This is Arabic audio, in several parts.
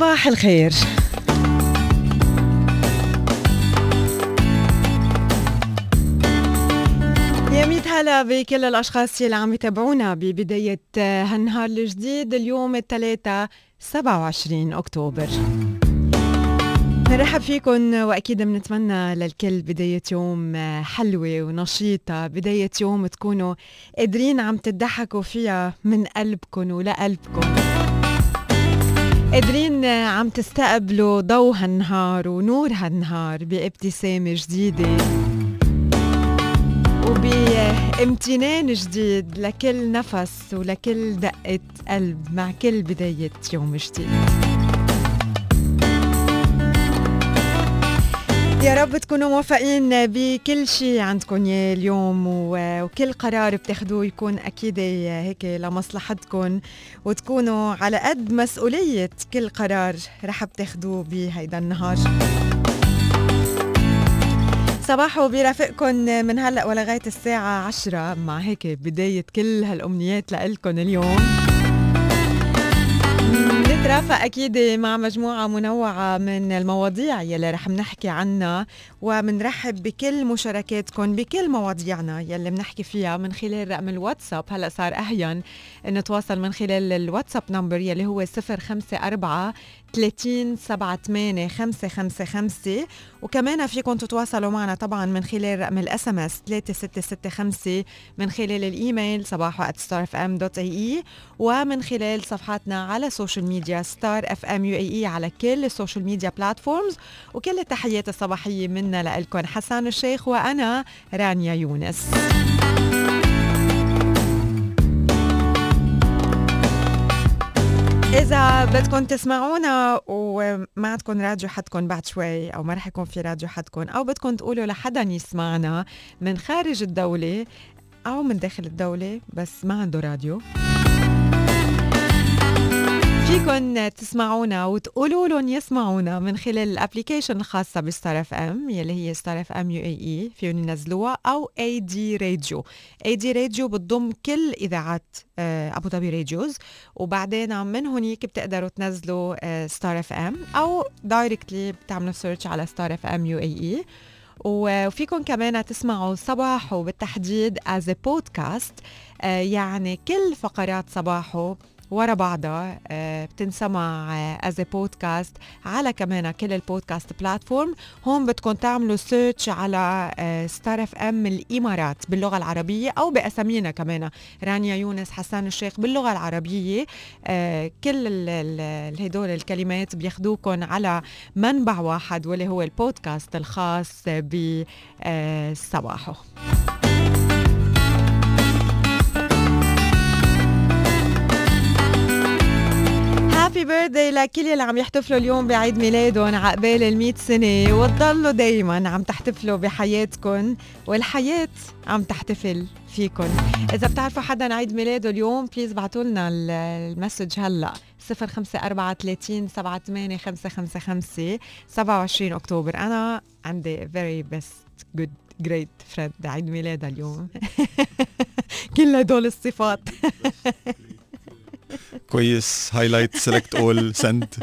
صباح الخير. هلا بكل الأشخاص اللي عم يتابعونا ببداية هالنهار الجديد اليوم الثلاثاء 27 أكتوبر. نرحب فيكم وأكيد بنتمنى للكل بداية يوم حلوة ونشيطة بداية يوم تكونوا قادرين عم تضحكوا فيها من قلبكم ولقلبكم. قادرين عم تستقبلوا ضوء هالنهار ونور هالنهار بابتسامة جديدة وبامتنان جديد لكل نفس ولكل دقة قلب مع كل بداية يوم جديد. يا رب تكونوا موفقين بكل شيء عندكم اليوم وكل قرار بتاخذوه يكون أكيد هيك لمصلحتكم وتكونوا على قد مسؤولية كل قرار رح بتاخذوه بهيدا النهار. صباحو بيرافقكم من هلأ ولغاية الساعة 10 مع هيك بداية كل هالأمنيات لكم اليوم. نترافق أكيد مع مجموعة منوعة من المواضيع يلي رح نحكي عنها ومنرحب بكل مشاركاتكم بكل مواضيعنا يلي بنحكي فيها من خلال رقم الواتساب. هلأ صار أهين نتواصل من خلال الواتساب number يلي هو 054 30 78 555 وكمان فيكم تتواصلوا معنا طبعا من خلال رقم ال SMS 3665 من خلال الإيميل sabaho@starfm.ae ومن خلال صفحاتنا على ال social media Star FM UAE على كل ال social media platforms وكل التحيات الصباحية منا لكم حسان الشيخ وأنا رانيا يونس. إذا بدكم تسمعونا وما عندكم راديو حدكم بعد شوي أو ما رح يكون في راديو حدكم أو بدكم تقولوا لحدا يسمعنا من خارج الدولة أو من داخل الدولة بس ما عنده راديو. فيكن تسمعونا وتقولوا لهم يسمعونا من خلال ال application الخاصة بستار اف ام يلي هي ستار اف ام يو اي اي فيهم ينزلوها أو AD Radio. AD Radio بتضم كل إذاعات آه، أبو ظبي radios. وبعدين من هونيك بتقدروا تنزلوا Star FM أو directly بتعملوا search على Star FM UAE. وفيكم كمان تسمعوا صباحو بالتحديد as podcast يعني كل فقرات صباحو ورا بعضها آه، بتنسمع as podcast على كمان كل ال podcast platform هون بدكم تعملوا search على Star FM الإمارات باللغة العربية أو بأسامينا كمان رانيا يونس حسان الشيخ باللغة العربية. آه، كل هدول الكلمات بياخذوكم على منبع واحد واللي هو البودكاست الخاص بصباحو happy birthday لكل اللي عم يحتفلوا اليوم بعيد ميلادهم عقبال ال سنة. وتضلوا دايما عم تحتفلوا بحياتكم والحياة عم تحتفل فيكم إذا بتعرفوا حدا عيد ميلاده اليوم please بعتوا لنا ال message هلا. 054 38 555 27 أكتوبر. أنا عندي very best good great friend عيد ميلادها اليوم. كل هدول الصفات. كويس. highlight select all send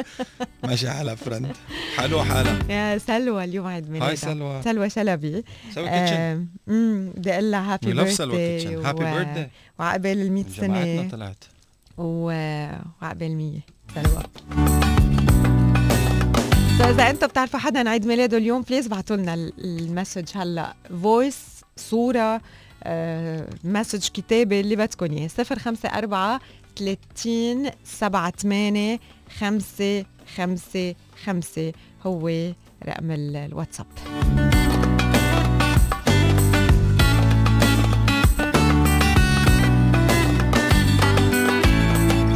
ماشي حالها friend حلوة حالها يا سلوى اليوم عيد ميلادها هاي سلوى. سلوى شلبي. سلوى kitchen امم بدي أقول لها happy birthday happy birthday وعقبال ال 100 سنه طلعت. وعقبال 100 سلوى. فاذا أنتم بتعرفوا حدا عيد ميلاده اليوم please ابعتوا لنا ال message. هلأ voice صورة message كتابة اللي بدكم إياه. 054 30 7 8 5 5 5 هو رقم الواتساب.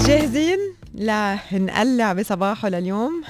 جاهزين؟ لنقلع بصباحه لليوم.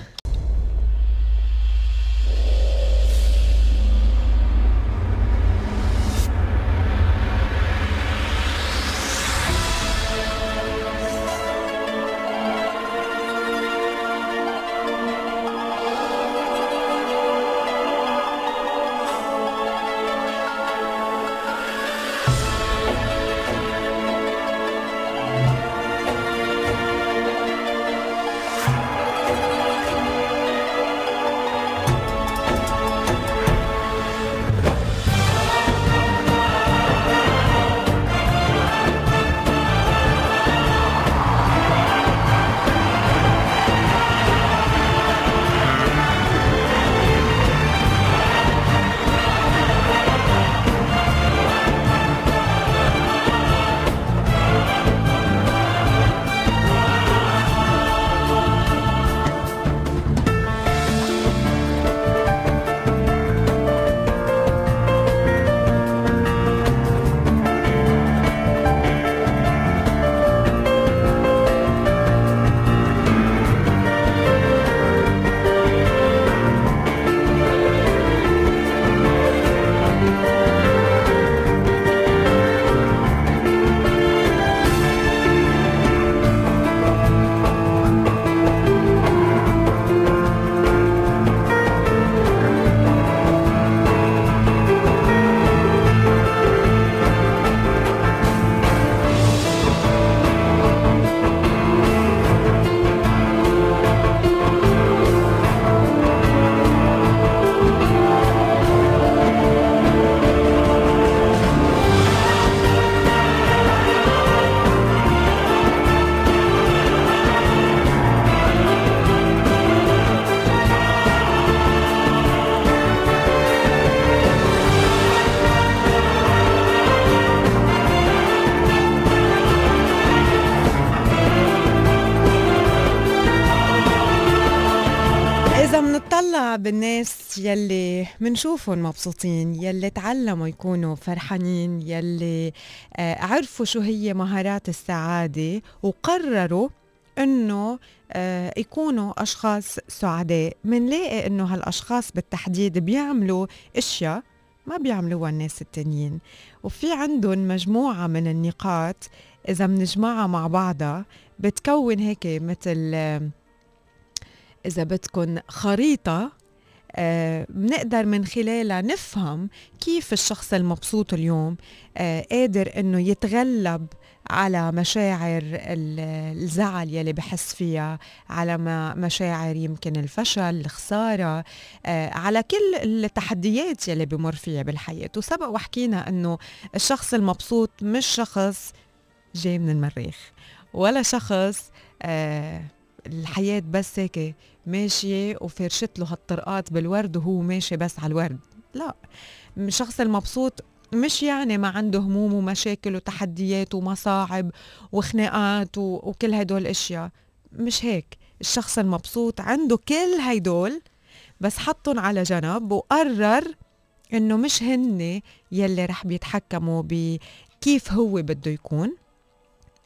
بالناس يلي منشوفهم مبسوطين يلي تعلموا يكونوا فرحانين يلي آه، عرفوا شو هي مهارات السعادة وقرروا إنه آه، يكونوا أشخاص سعداء. منلاقي إنه هالأشخاص بالتحديد بيعملوا أشياء ما بيعملوها الناس التانيين. وفي عندهم مجموعة من النقاط إذا بنجمعها مع بعضها بتكون هيك مثل إذا بدكم خريطة بنقدر من خلالها نفهم كيف الشخص المبسوط اليوم آه قادر إنه يتغلب على مشاعر الزعل يلي بحس فيها على مشاعر يمكن الفشل الخسارة آه على كل التحديات يلي بمر فيها بالحياة. وسبق وحكينا أنه الشخص المبسوط مش شخص جاي من المريخ ولا شخص آه الحياة بس هيك ماشية وفرشت له هالطرقات بالورد وهو ماشي بس على الورد لا الشخص المبسوط مش يعني ما عنده هموم ومشاكل وتحديات ومصاعب وخناقات وكل هدول الاشياء مش هيك. الشخص المبسوط عنده كل هيدول بس حطهم على جنب وقرر إنه مش هن يلي رح بيتحكموا بكيف هو بده يكون.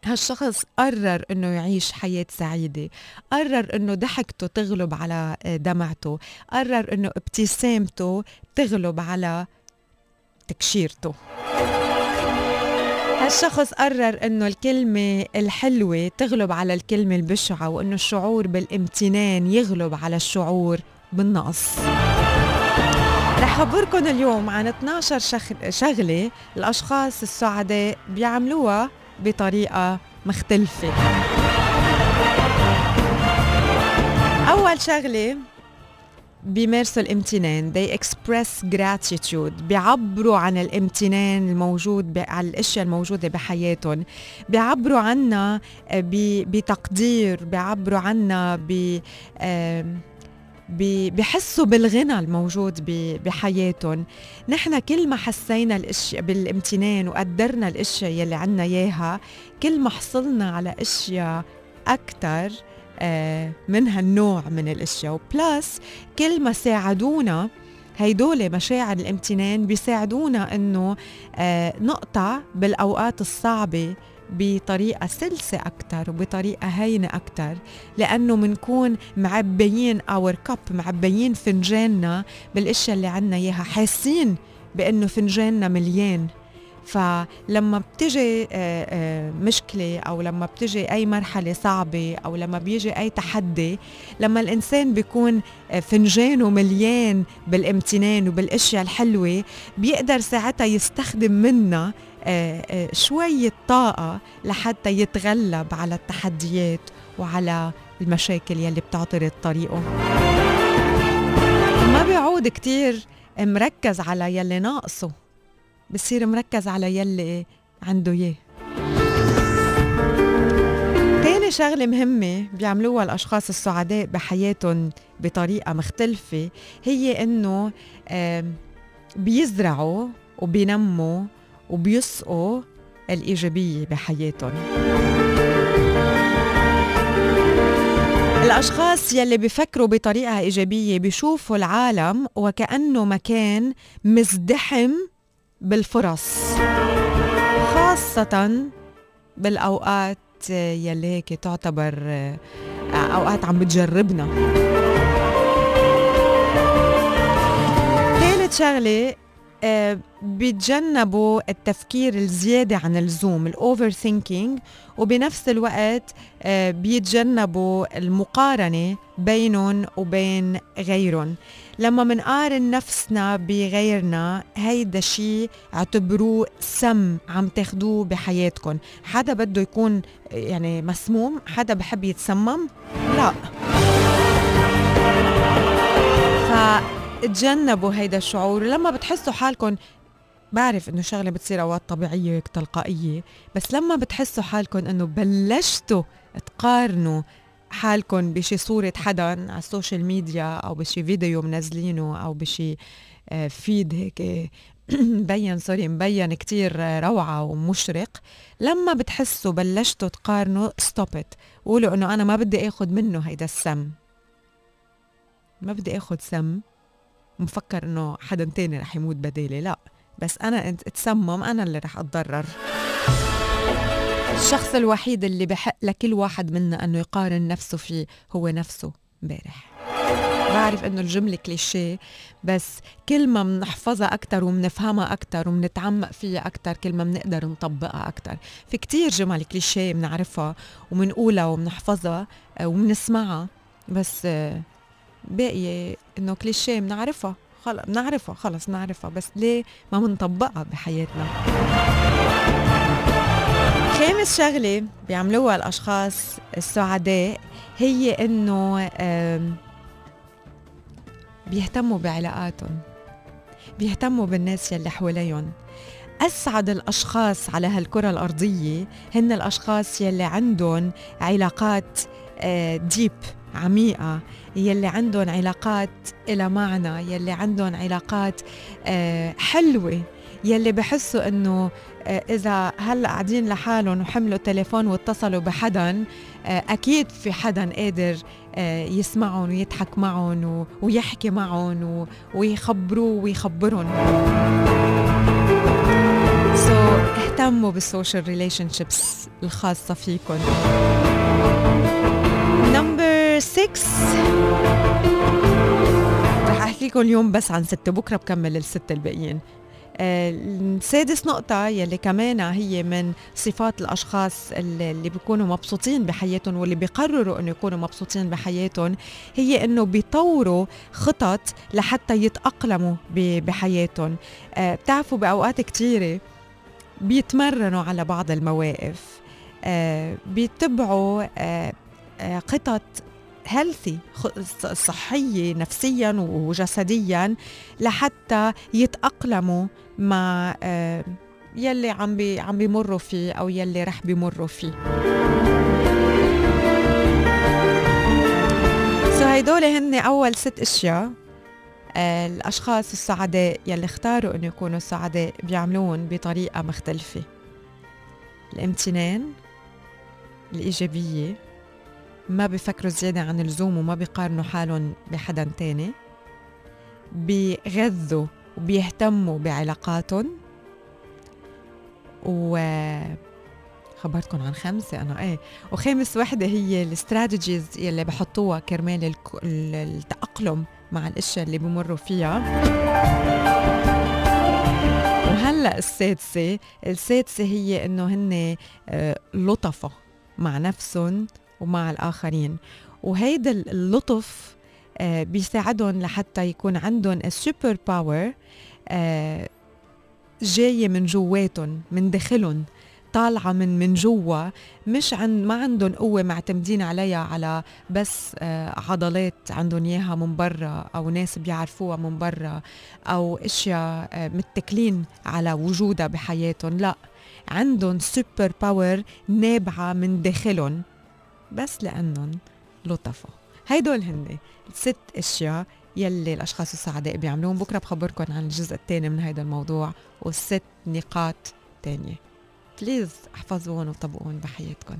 هالشخص قرر إنه يعيش حياة سعيدة قرر إنه ضحكته تغلب على دمعته قرر إنه ابتسامته تغلب على تكشيرته. هالشخص قرر إنه الكلمة الحلوة تغلب على الكلمة البشعة وإنه الشعور بالامتنان يغلب على الشعور بالنقص. رح خبركم اليوم عن 12 شغلة الأشخاص السعداء بيعملوها بطريقة مختلفة. أول شغلة بيمارسوا الامتنان. They express gratitude. بيعبروا عن الامتنان الموجود على الأشياء الموجودة بحياتهم. بيعبروا عنا بتقدير. بيعبروا عنا ب بحسوا بالغنى الموجود بحياتهم. نحن كل ما حسينا الاشياء بالامتنان وقدرنا الاشياء يلي عنا إياها كل ما حصلنا على إشياء أكثر آه، من هالنوع من الإشياء. وبلس كل ما ساعدونا هيدول مشاعر الامتنان بيساعدونا إنه آه، نقطع بالأوقات الصعبة بطريقة سلسة أكتر وبطريقة هينة أكتر لأنه منكون معبيين أور كب معبيين فنجاننا بالأشياء اللي عنا إياها حاسين بأنه فنجاننا مليان. فلما بتجي آه، آه، مشكلة أو لما بتجي أي مرحلة صعبة أو لما بيجي أي تحدي لما الإنسان بيكون آه، فنجانه مليان بالامتنان وبالأشياء الحلوة بيقدر ساعتها يستخدم منها شوية طاقة لحتى يتغلب على التحديات وعلى المشاكل يلي بتعترض طريقه. ما بيعود كتير مركز على يلي ناقصه بصير مركز على يلي عنده إياه. تاني شغلة مهمة بيعملوها الأشخاص السعداء بحياتهم بطريقة مختلفة هي إنه بيزرعوا وبينموا وبيسقوا الإيجابية بحياتهم. الأشخاص يلي بيفكروا بطريقة إيجابية بيشوفوا العالم وكأنه مكان مزدحم بالفرص خاصة بالأوقات يلي هيك تعتبر أوقات عم بتجربنا. ثالث شغلة آه، بيتجنبوا التفكير الزيادة عن اللزوم الأوفر ثينكينج وبنفس الوقت آه، بيتجنبوا المقارنة بينهم وبين غيرهم. لما منقارن نفسنا بغيرنا هيدا شيء اعتبروه سم عم تاخدوه بحياتكم. حدا بده يكون يعني مسموم؟ حدا بحب يتسمم؟ لا. فتجنبوا هيدا الشعور. لما بتحسوا حالكم بعرف إنه شغلة بتصير أوقات طبيعية تلقائيه بس لما بتحسوا حالكم إنه بلشتوا تقارنوا حالكم بشي صورة حدا على ال social media أو بشي فيديو منزلينه أو بشي feed آه، هيك مبين sorry مبين كتير روعة ومشرق. لما بتحسوا بلشتوا تقارنوا stop it قولوا إنه أنا ما بدي آخذ منه هيدا السم. ما بدي آخذ سم. مفكر إنه حدا تاني رح يموت بدالي. لا بس أنا اتسمم أنا اللي رح أتضرر. الشخص الوحيد اللي بحق لكل واحد منا إنه يقارن نفسه فيه هو نفسه امبارح. بعرف إنه الجملة كليشيه بس كل ما بنحفظها أكتر وبنفهمها أكتر وبنتعمق فيها أكتر كل ما بنقدر نطبقها أكتر. في كتير جمل كليشيه بنعرفها وبنقولها وبنحفظها آه، وبنسمعها بس آه، باقي إنه كليشيه بنعرفها خلص بنعرفها خلص بنعرفها بس ليه ما بنطبقها بحياتنا؟ خامس شغلة بيعملوها الأشخاص السعداء هي إنه بيهتموا بعلاقاتهم. بيهتموا بالناس يلي حواليهم. أسعد الأشخاص على هالكرة الأرضية هن الأشخاص يلي عندهم علاقات ديب آه، عميقة يلي عندهم علاقات إلى معنى يلي عندهم علاقات آه، حلوة يلي بحسوا إنه آه، إذا هلأ قاعدين لحالهم وحملوا تليفون واتصلوا بحدا آه، أكيد في حدا قادر يسمعهم ويضحك معهم ويحكي معهم ويخبروه ويخبرهم. so so, اهتموا بال social relationships الخاصة فيكم number 6 رح أحكي لكم اليوم بس عن ستة بكرة بكمل الستة الباقيين. السادس نقطة يلي كمان هي من صفات الأشخاص اللي بيكونوا مبسوطين بحياتهم واللي بيقرروا إنه يكونوا مبسوطين بحياتهم هي إنه بيطوروا خطط لحتى يتأقلموا بحياتهم. آه، بتعرفوا بأوقات كتيرة بيتمرنوا على بعض المواقف. آه، بيتبعوا آه، قطط هيلثي صحية نفسيا وجسديا لحتى يتأقلموا مع آه، يلي عم بي عم بيمروا فيه أو يلي رح بيمروا فيه. سو هيدول هن أول ست أشياء آه، الأشخاص السعداء يلي اختاروا إنه يكونوا سعداء بيعملون بطريقة مختلفة. الامتنان الإيجابية ما بيفكروا زيادة عن اللزوم وما بيقارنوا حالهم بحدا تاني؟ بيغذوا وبيهتموا بعلاقاتهم؟ و خبرتكم عن خمسة أنا إيه. وخامس وحدة هي ال strategies يلي بحطوها كرمال التأقلم مع الأشياء اللي بمروا فيها. وهلأ السادسة السادسة هي إنه هن آه، لطفا مع نفسهم ومع الآخرين. وهيدا اللطف آه، بيساعدهم لحتى يكون عندهم ال super power آه، جاية من جواتهم من داخلهم طالعة من من جوا. مش عن ما عندهم قوة معتمدين عليها على بس آه، عضلات عندهم إياها من برا أو ناس بيعرفوها من برا أو أشياء متكلين على وجودها بحياتهم. لا عندهم super power نابعة من داخلهم. بس لأنهم لطفا هيدول هن الست أشياء يلي الأشخاص السعداء بيعملوهم. بكرة بخبركم عن الجزء الثاني من هذا الموضوع والست نقاط تانية. please احفظوهم وطبقوهم بحياتكم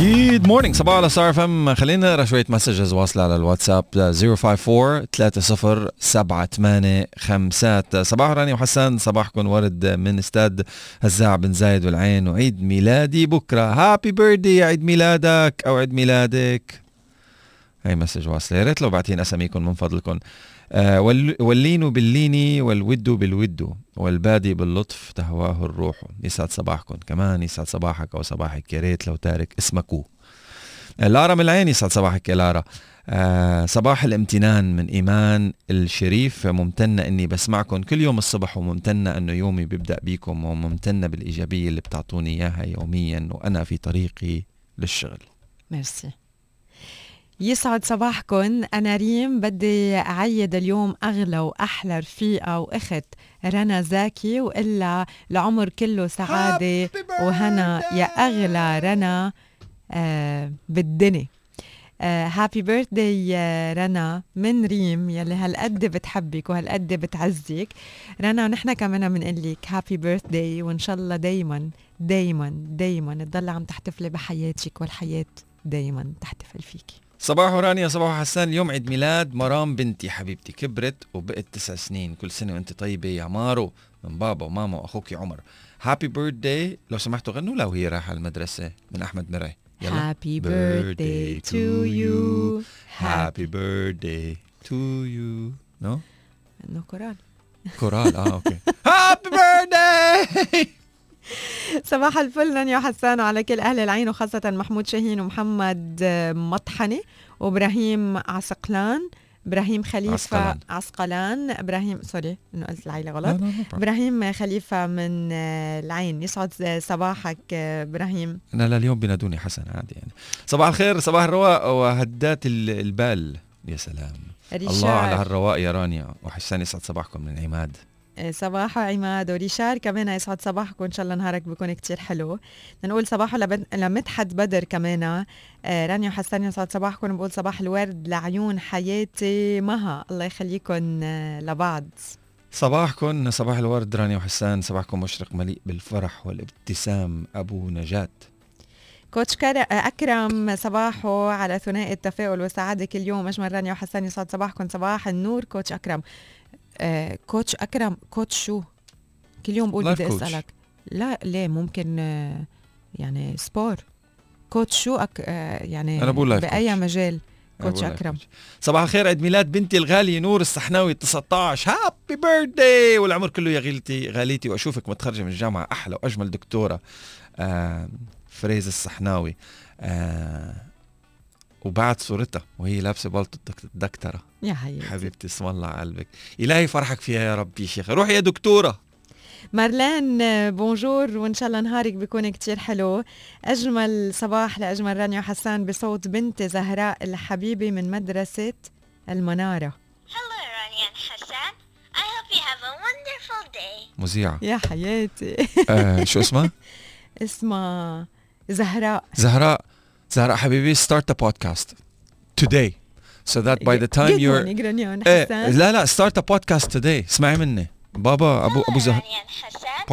good morning صباحو على Star FM خلينا نقرا شوية messages واصلة على الواتساب. 054 30 78 صباحو رانيا وحسان. صباحكم ورد من استاد هزاع بن زايد والعين وعيد ميلادي بكرة. happy birthday يا عيد ميلادك أو عيد ميلادك. هي message واصلة. يا ريت لو بعتين أساميكم من فضلكم. آه واللين باللين والود بالود والبادي باللطف تهواه الروح. يسعد صباحكم. كمان يسعد صباحك أو صباحك. يا ريت لو تارك اسمك. آه، لارا من العين يسعد صباحك يا لارا. آه صباح الامتنان من إيمان الشريف. ممتنه إني بسمعكم كل يوم الصبح وممتنه انه يومي بيبدأ بيكم وممتنه بالإيجابية اللي بتعطوني إياها يوميا وأنا في طريقي للشغل. ميرسي. يسعد صباحكم. أنا ريم بدي أعيد اليوم أغلى وأحلى رفيقة وأخت رنا زاكي وإلا العمر كله سعادة وهنا يا أغلى رنا آه بالدنيا happy birthday رنا. من ريم يلي هالقد بتحبك وهالقد بتعزك. رنا نحن كمان بنقول لك happy birthday وإن شاء الله دايما دايما دايما تضل عم تحتفلي بحياتك والحياة دايما تحتفل فيكي. صباح رانيا صباح حسان. اليوم عيد ميلاد مرام بنتي حبيبتي كبرت وبقت تسع سنين. كل سنة وأنت طيبة يا مارو من بابا وماما واخوك عمر. happy birthday لو سمحتوا غنوا لها وهي رايحة المدرسة من أحمد مرعي. يلا. Happy birthday to you. Happy birthday to you. No? انه كورال كورال آه okay happy birthday صباح الفل رانيا حسان وعلى كل أهل العين وخاصة محمود شاهين ومحمد مطحنه وإبراهيم عسقلان إبراهيم خليفة عسقلان, عسقلان. إبراهيم سوري إنه قلت العيلة غلط. إبراهيم خليفة من العين. يسعد صباحك إبراهيم. أنا لليوم بينادوني حسن عادي يعني. صباح الخير صباح الرواق وهدات البال. يا سلام. ريشار. الله على هالرواق يا رانيا. وحسان يسعد صباحكم من عماد. صباح عماد وريشار. كمان يسعد صباحكم. إن شاء الله نهارك بيكون كتير حلو. نقول صباح لمدحت بدر كمان. آه، رانيا وحسان يسعد صباحكم. بقول صباح الورد لعيون حياتي مها. الله يخليكم آه، لبعض. صباحكم صباح الورد رانيا وحسان. صباحكم مشرق مليء بالفرح والابتسام. أبو نجاة. coach أكرم صباحه على ثنائي التفاؤل والسعاده كل يوم أجمل رانيا وحسان يسعد صباحكم صباح النور coach أكرم. آه coach أكرم coach شو؟ كل يوم بقول بدي أسألك. لا ليه؟ ممكن آه يعني sport. coach شو؟ أك آه يعني أنا بقول بأي coach. مجال؟ coach أكرم. صباح الخير عيد ميلاد بنتي الغالية نور الصحناوي 19 happy birthday والعمر كله يا غاليتي غاليتي. وأشوفك متخرجة من الجامعة أحلى وأجمل دكتورة آه فريز الصحناوي آه وبعد صورتها وهي لابسة بلطة الدكتورة يا حبيبتي حبيبتي اسم الله على قلبك. إلهي فرحك فيها يا رب يا شيخة. روحي يا دكتورة. مارلين بونجور وإن شاء الله نهارك بيكون كتير حلو. أجمل صباح لأجمل رانيا حسان بصوت بنتي زهراء الحبيبه من مدرسة المنارة. Hello رانيا حسان. I hope you have a wonderful day. مذيعة. يا حياتي. آه شو اسمها؟ اسمها زهراء. زهراء. زهراء حبيبي start a podcast today so that by the time you're ايه لا لا start a podcast today اسمعي مني بابا ابو ابو زهر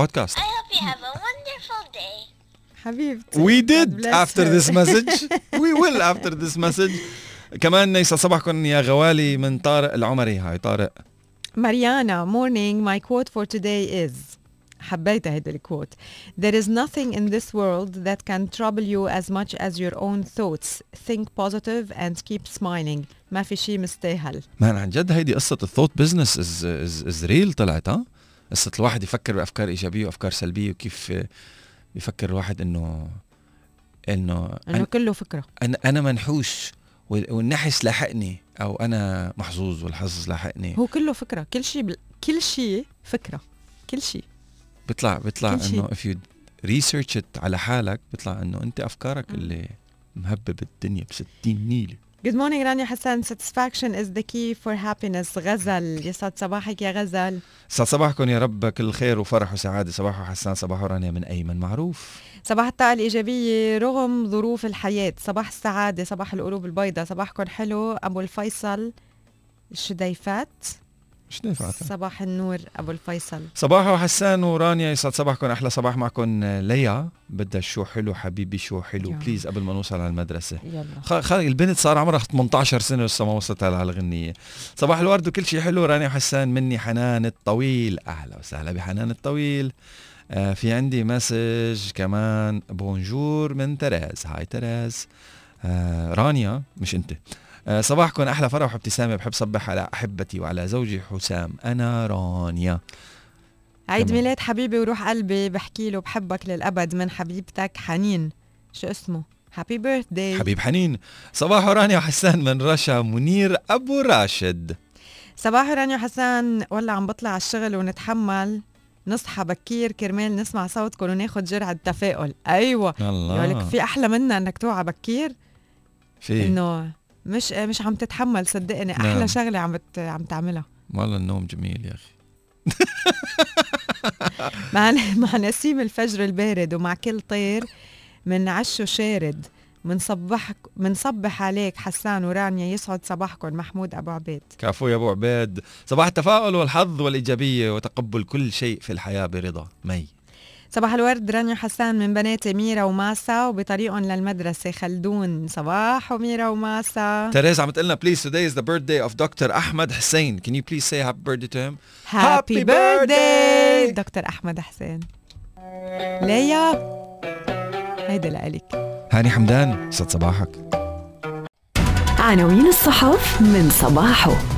podcast I hope you have a wonderful day حبيبتي we did after this message we will after this message كمان يسعد صباحكم يا غوالي من طارق العمري هاي طارق ماريانا morning my quote for today is حبيت هيدا ال quote There is nothing in this world that can trouble you as much as your own thoughts. Think positive and keep smiling. ما في شيء مستاهل. مان عن جد هيدي قصة ال thought business is is is real طلعت ها؟ قصة الواحد يفكر بأفكار إيجابية وأفكار سلبية وكيف يفكر الواحد إنه إنه إنه كله فكرة. أنا أنا منحوش والنحس لاحقني أو أنا محظوظ والحظ لاحقني. هو كله فكرة. كل شيء بل... كل شيء فكرة. كل شيء بيطلع بيطلع إنه if you research it على حالك بيطلع إنه أنت أفكارك. اللي مهبب الدنيا ب 60 نيله Good morning رانيا حسن satisfaction is the key for happiness. غزل. يسعد صباحك يا غزل. يسعد صباحكم يا رب. كل خير وفرح وسعادة. صباح حسان صباح رانيا من أيمن معروف. صباح الطاقة الإيجابية رغم ظروف الحياة. صباح السعادة صباح القلوب البيضاء. صباحكم حلو. أبو الفيصل الشديفات مش نافع صباح النور أبو الفيصل. صباح وحسان ورانيا يسعد صباحكم. أحلى صباح معكم ليا. بدها شو حلو حبيبي شو حلو. يا. بليز قبل ما نوصل على المدرسة. يلا. خ... البنت صار عمرها 18 سنة ولسه ما وصلت على الغنيه صباح الورد وكل شيء حلو. رانيا وحسان مني حنان الطويل. أهلا وسهلا بحنان الطويل. آه في عندي message كمان. bonjour من تراز هاي تراز آه رانيا مش أنت. آه، صباحكم أحلى فرح وابتسامة. بحب صبح على أحبتي وعلى زوجي حسام. أنا رانيا. عيد ميلاد حبيبي وروح قلبي بحكي له بحبك للأبد من حبيبتك حنين. شو اسمه؟ happy birthday حبيب حنين. صباح رانيا وحسان من رشا منير أبو راشد. صباح رانيا وحسان. ولا عم بطلع على الشغل ونتحمل. نصحى بكير كرمال نسمع صوتكم وناخد جرعة تفاؤل. أيوة. الله. يعني في أحلى منا إنك توعى بكير. في. إنه مش مش عم تتحمل صدقني. أحلى نعم. شغلة عم بت... عم تعملها. والله النوم جميل يا أخي. مع مع نسيم الفجر البارد ومع كل طير من عشه شارد منصبحك منصبح عليك حسان ورانيا يسعد صباحكم. محمود أبو عبيد. كفو يا أبو عبيد. صباح التفاؤل والحظ والإيجابية وتقبل كل شيء في الحياة برضا. مي. صباح الورد رانيا حسان من بناتي ميرا وماسا وبطريقهم للمدرسة خلدون. صباح وميرا وماسا. تريز عم تقلنا please today is the birthday of Dr. أحمد حسين. Can you please say happy birthday to him? happy birthday دكتور أحمد حسين. ليا هيدا لإلك. هاني حمدان يسعد صباحك. عناوين الصحف من صباحه.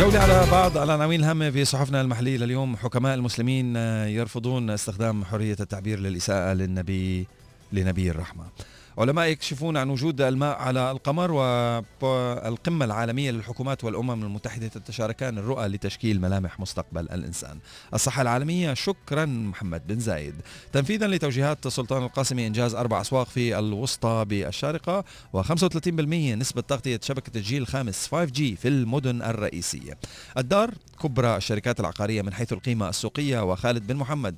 جولة على بعض العناوين الهامة في صحفنا المحلية لليوم. حكماء المسلمين يرفضون استخدام حرية التعبير للإساءة للنبي لنبي الرحمة. علماء يكشفون عن وجود الماء على القمر والقمة العالمية للحكومات والأمم المتحدة تتشاركان الرؤى لتشكيل ملامح مستقبل الإنسان. الصحة العالمية شكرا محمد بن زايد. تنفيذا لتوجيهات سلطان القاسمي إنجاز أربع أسواق في الوسطى بالشارقة و35% نسبة تغطية شبكة الجيل الخامس 5G في المدن الرئيسية. الدار كبرى الشركات العقارية من حيث القيمة السوقية وخالد بن محمد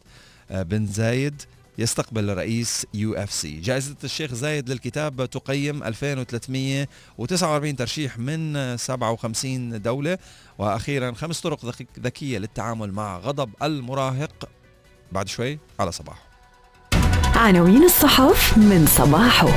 بن زايد يستقبل رئيس UFC. جائزة الشيخ زايد للكتاب تقيّم 2349 ترشيح من 57 دولة وأخيرا خمس طرق ذكية للتعامل مع غضب المراهق. بعد شوي على صباحه. عناوين الصحف من صباحه.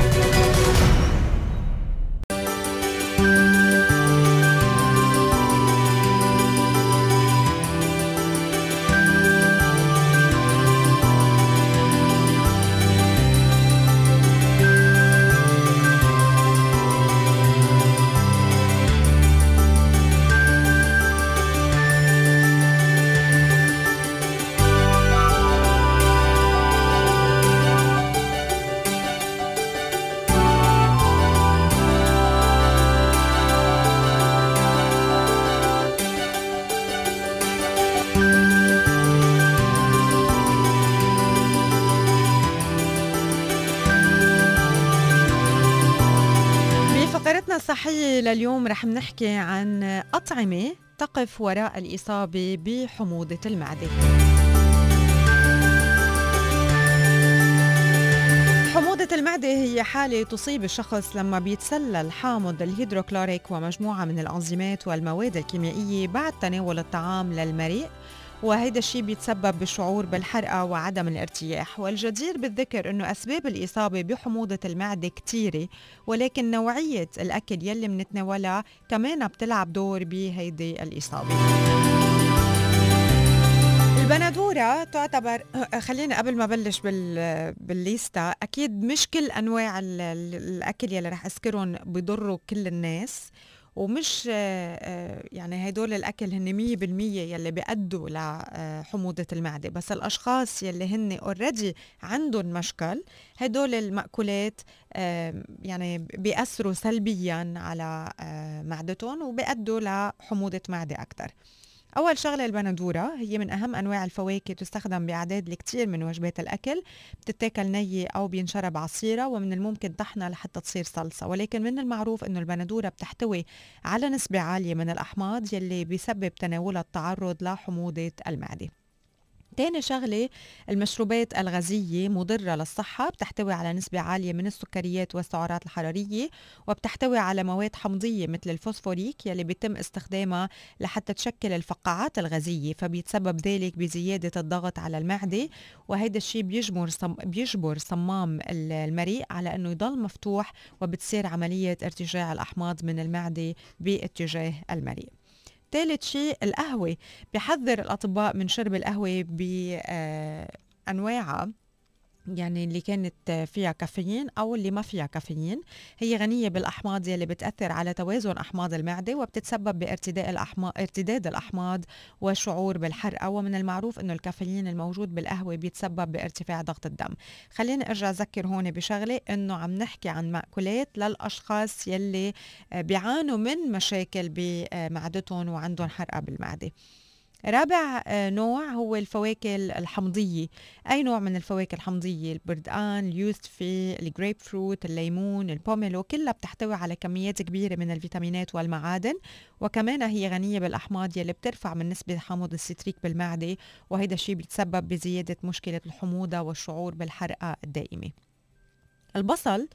نحكي عن أطعمة تقف وراء الإصابة بحموضة المعدة. حموضة المعدة هي حالة تصيب الشخص لما بيتسلل حامض الهيدروكلوريك ومجموعة من الأنظمات والمواد الكيميائية بعد تناول الطعام للمريء. وهيدا الشيء بيتسبب بالشعور بالحرقة وعدم الارتياح. والجدير بالذكر أنه أسباب الإصابة بحموضة المعدة كتيرة ولكن نوعية الأكل يلي منتناولها كمان بتلعب دور بهيدي الإصابة. البندورة تعتبر خلينا قبل ما بلش بال... بال lista أكيد مش كل أنواع الأكل يلي رح أذكرهم بضروا كل الناس. ومش يعني هدول الأكل هن 100% يلي بيأدوا لحموضه المعدة. بس الأشخاص يلي هن already عندهم مشكل هدول المأكولات يعني بيأثروا سلبيا على معدتهم وبيأدوا لحموضه معدة أكثر أول شغلة البندورة هي من أهم أنواع الفواكه تستخدم بأعداد الكثير من وجبات الأكل. بتتاكل نية أو بينشرب عصيرة ومن الممكن طحنها لحتى تصير صلصة. ولكن من المعروف أنه البندورة بتحتوي على نسبة عالية من الأحماض يلي بيسبب تناولها التعرض لحموضة المعدة. تاني شغلة المشروبات الغازية مضرة للصحة بتحتوي على نسبة عالية من السكريات والسعرات الحرارية وبتحتوي على مواد حمضية مثل الفوسفوريك يلي بيتم استخدامها لحتى تشكل الفقاعات الغازية فبيتسبب ذلك بزيادة الضغط على المعدة وهيدا الشيء بيجبر صم بيجبر صمام المريء على إنه يضل مفتوح وبتصير عملية ارتجاع الأحماض من المعدة باتجاه المريء. ثالث شيء القهوة. بحذر الأطباء من شرب القهوة بأنواعها. يعني اللي كانت فيها كافيين أو اللي ما فيها كافيين. هي غنية بالأحماض يلي بتأثر على توازن أحماض المعدة وبتتسبب بارتداء الأحماض ارتداد الأحماض والشعور بالحرقة. ومن المعروف إنه الكافيين الموجود بالقهوة بيتسبب بارتفاع ضغط الدم. خليني أرجع أذكر هون بشغلة إنه عم نحكي عن مأكولات للأشخاص يلي بيعانوا من مشاكل بمعدتهم وعندهم حرقة بالمعدة. رابع آه، نوع هو الفواكه الحمضية. أي نوع من الفواكه الحمضية؟ البردقان اليوستفي الجريب فروت الليمون البوميلو كلها بتحتوي على كميات كبيرة من الفيتامينات والمعادن. وكمان هي غنية بالأحماض يلي بترفع من نسبة حمض الستريك بالمعدة وهذا الشيء بيتسبب بزيادة مشكلة الحموضة والشعور بالحرقة الدائمة. البصل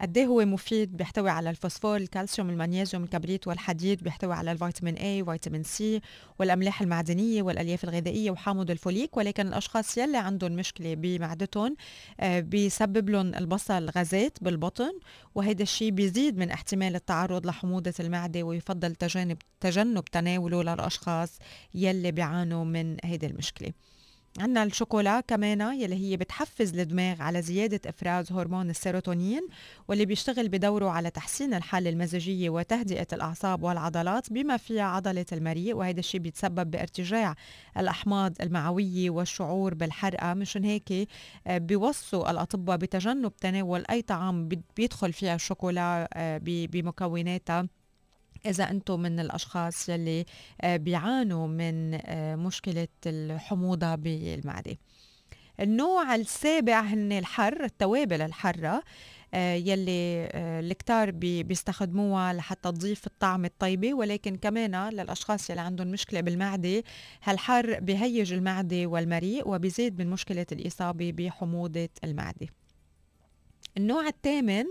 قد إيه هو مفيد بيحتوي على الفوسفور الكالسيوم المغنيسيوم الكبريت والحديد بيحتوي على الفيتامين A وفيتامين C والأملاح المعدنية والألياف الغذائية وحامض الفوليك. ولكن الأشخاص يلي عندهم مشكلة بمعدتهم آه، بيسبب لهم البصل غازات بالبطن. وهذا الشيء بيزيد من احتمال التعرض لحموضة المعدة ويفضل تجنب تجنب تناوله للأشخاص يلي بيعانوا من هذه المشكلة. عندنا الشوكولا كمان يلي هي بتحفز الدماغ على زيادة إفراز هرمون السيروتونين واللي بيشتغل بدوره على تحسين الحالة المزاجية وتهدئة الأعصاب والعضلات بما فيها عضلة المريء. وهذا الشيء بيتسبب بارتجاع الأحماض المعوية والشعور بالحرقة. مشان هيك آه، بيوصوا الأطباء بتجنب تناول أي طعام بيدخل فيها الشوكولا آه، بمكوناتها. إذا أنتم من الأشخاص يلي آه، بيعانوا من آه، مشكلة الحموضة بالمعدة. النوع السابع هن الحر التوابل الحرة آه، يلي الكتار بيستخدموها لحتى تضيف الطعم الطيبة. ولكن كمان للأشخاص يلي عندهم مشكلة بالمعدة هالحر بيهيج المعدة والمريء وبيزيد من مشكلة الإصابة بحموضة المعدة. النوع الثامن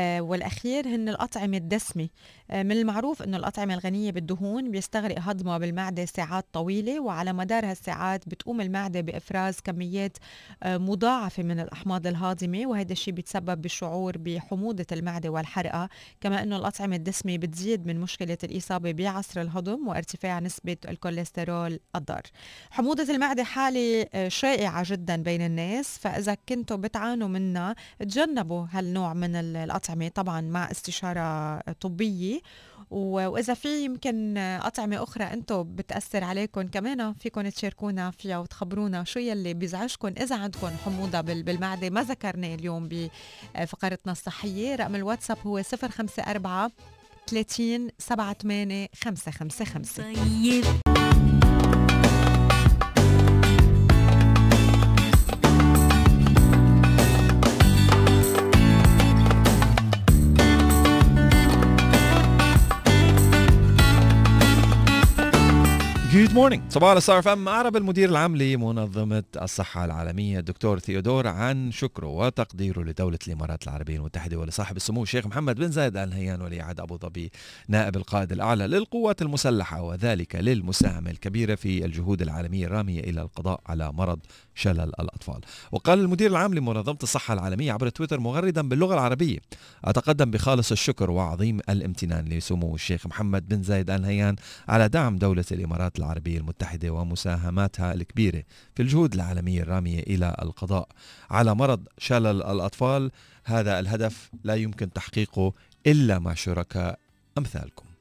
والأخير هن الأطعمة الدسمة. من المعروف أنه الأطعمة الغنية بالدهون بيستغرق هضمها بالمعدة ساعات طويلة وعلى مدار هالساعات بتقوم المعدة بإفراز كميات آه مضاعفة من الأحماض الهاضمة وهذا الشيء بيتسبب بالشعور بحموضة المعدة والحرقة. كما أنه الأطعمة الدسمة بتزيد من مشكلة الإصابة بعصر الهضم وارتفاع نسبة الكوليسترول الضار. حموضة المعدة حالة آه، شائعة جدا بين الناس فإذا كنتوا بتعانوا منها تجنبوا هالنوع من الأطعمة طبعا مع استشارة طبية. وإذا في يمكن أطعمة أخرى أنتم بتأثر عليكم كمان فيكم تشاركونا فيها وتخبرونا شو يلي بيزعجكم إذا عندكم حموضة بالمعدة ما ذكرنا اليوم بفقرتنا الصحية رقم الواتساب هو 054 30 78 555 good morning صباح الخير. FM أعرب المدير العام لمنظمة الصحة العالمية الدكتور ثيودور عن شكره وتقديره لدولة الإمارات العربية المتحدة ولصاحب السمو الشيخ محمد بن زايد آل نهيان ولي عهد أبو ظبي نائب القائد الأعلى للقوات المسلحة وذلك للمساهمة الكبيرة في الجهود العالمية الرامية إلى القضاء على مرض شلل الأطفال. وقال المدير العام لمنظمة الصحة العالمية عبر تويتر مغردا باللغة العربية أتقدم بخالص الشكر وعظيم الامتنان لسمو الشيخ محمد بن زايد آل نهيان على دعم دولة الإمارات العربية المتحدة ومساهماتها الكبيرة في الجهود العالمية الرامية إلى القضاء. على مرض شلل الأطفال هذا الهدف لا يمكن تحقيقه إلا مع شركاء أمثالكم.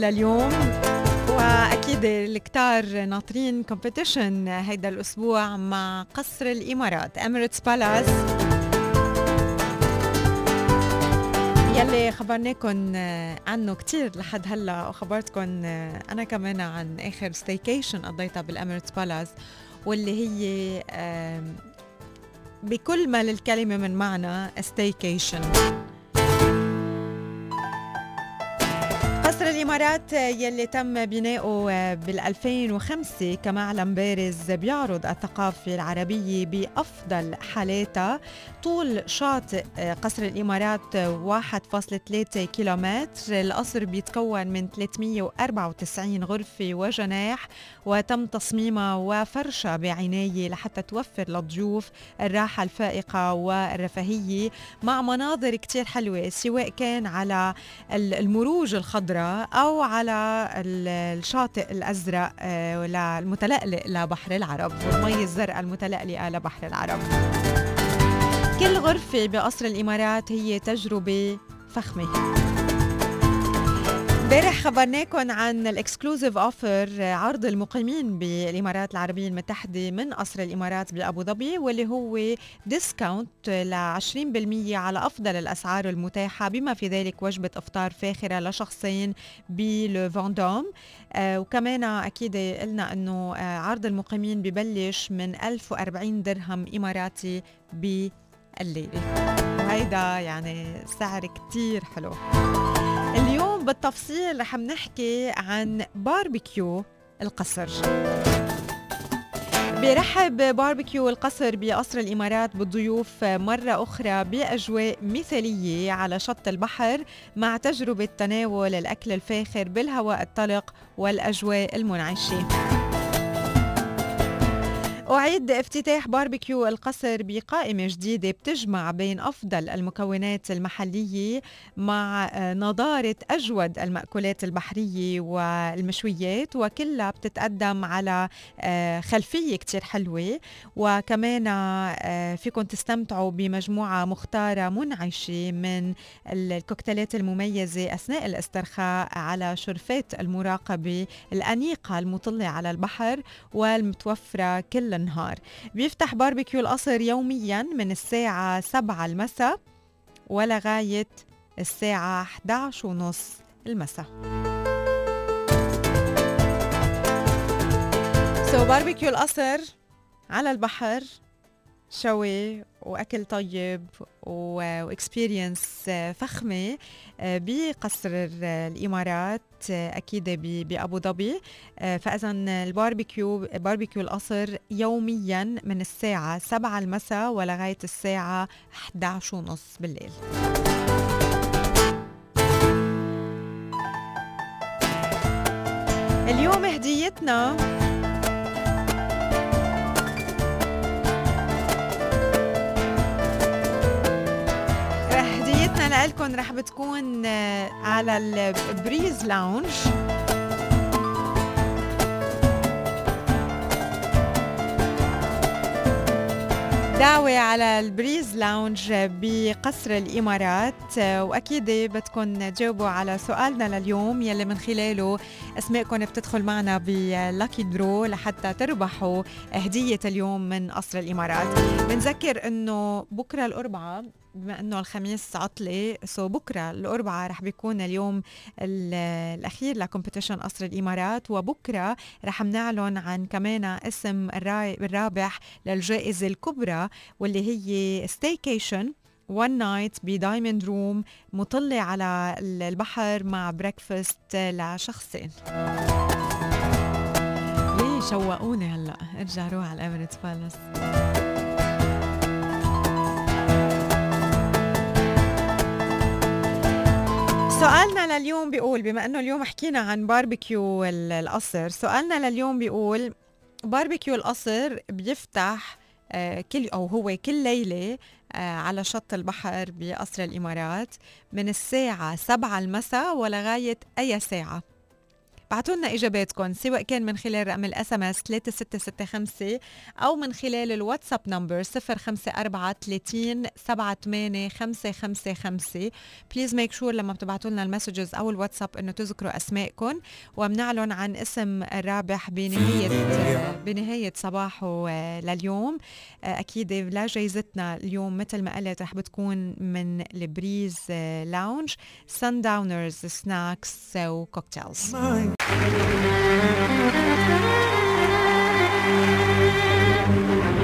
لليوم. وأكيد الكتار ناطرين competition هيدا الأسبوع مع قصر الإمارات Emirates Palace يلي خبرناكم عنه كتير لحد هلأ وخبرتكم أنا كمان عن آخر staycation قضيتها بال Emirates Palace واللي هي بكل ما للكلمة من معنى staycation الإمارات يلي تم بناؤه بال 2005 كمعلم بارز بيعرض الثقافة العربية بأفضل حالاتها. طول شاطئ قصر الإمارات 1.3 كيلومتر. القصر بيتكون من 394 غرفة وجناح وتم تصميمها وفرشها بعناية لحتى توفر للضيوف الراحة الفائقة والرفاهية مع مناظر كتير حلوة سواء كان على المروج الخضراء أو على الشاطئ الأزرق آه، المتلألئ لبحر العرب والمي الزرقاء المتلألئة لبحر العرب. كل غرفة بقصر الإمارات هي تجربة فخمة. امبارح خبرناكم عن الإكسكلوزيف أوفر عرض المقيمين بالإمارات العربية المتحدة من قصر الإمارات بأبو ظبي واللي هو discount ل 20% على أفضل الأسعار المتاحة بما في ذلك وجبة إفطار فاخرة لشخصين بلو فاندوم آه وكمان أكيد قلنا إنه آه عرض المقيمين ببلش من 1040 درهم إماراتي بالليله وهيدا يعني سعر كتير حلو. اليوم بالتفصيل رح نحكي عن باربيكيو القصر. بيرحب باربيكيو القصر بقصر الإمارات بالضيوف مرة أخرى بأجواء مثالية على شط البحر مع تجربة تناول الأكل الفاخر بالهواء الطلق والأجواء المنعشة. أعيد افتتاح باربيكيو القصر بقائمة جديدة بتجمع بين أفضل المكونات المحلية مع نضارة أجود المأكولات البحرية والمشويات وكلها بتتقدم على آه، خلفية كتير حلوة. وكمان آه، فيكم تستمتعوا بمجموعة مختارة منعشة من الكوكتيلات المميزة أثناء الاسترخاء على شرفات المراقبة الأنيقة المطلة على البحر والمتوفرة كل النهار. بيفتح باربيكيو القصر يوميا من الساعة 7 المساء ولغاية الساعة 11 ونص المساء. so باربيكيو القصر على البحر شوي وأكل طيب و experience فخمة آه، بقصر الإمارات. آه، أكيد بأبو ظبي. آه، فاذا الباربيكيو باربيكيو القصر يوميا من الساعة 7 المساء ولغاية الساعة 11 ونص بالليل. اليوم هديتنا لكم رح بتكون آه، على ال Breeze Lounge دعوة على ال Breeze Lounge بقصر الإمارات وأكيد بدكم تجاوبوا على سؤالنا لليوم يلي من خلاله أسماءكم بتدخل معنا بال lucky draw لحتى تربحوا هدية اليوم من قصر الإمارات. بنذكر أنه بكرة الأربعاء بما إنه الخميس عطلة so بكرة الأربعاء رح بيكون اليوم الأخير ل competition قصر الإمارات وبكرة رح نعلن عن كمان اسم الرابح للجائزة الكبرى واللي هي staycation one night ب diamond room مطلة على البحر مع breakfast لشخصين. ليه شوقوني هلأ. ارجع روح على ال Emirates Palace سؤالنا لليوم بيقول بما إنه اليوم حكينا عن باربيكيو القصر سؤالنا لليوم بيقول باربيكيو القصر بيفتح آه، كل أو هو كل ليلة آه، على شط البحر بقصر الإمارات من الساعة 7 المساء ولغايه أي ساعة؟ بعتوا لنا إجاباتكم سواء كان من خلال رقم ال SMS 3665 أو من خلال الواتساب number 054 30 please make sure لما بتبعتوا لنا ال messages أو الواتساب إنه تذكروا اسمائكم وبنعلن عن اسم الرابح بنهاية بنهاية صباحه آه، لليوم. آه، أكيد لا جايزتنا اليوم مثل ما قلت رح بتكون من ال Breeze Lounge sundowners snacks و cocktails Thank you.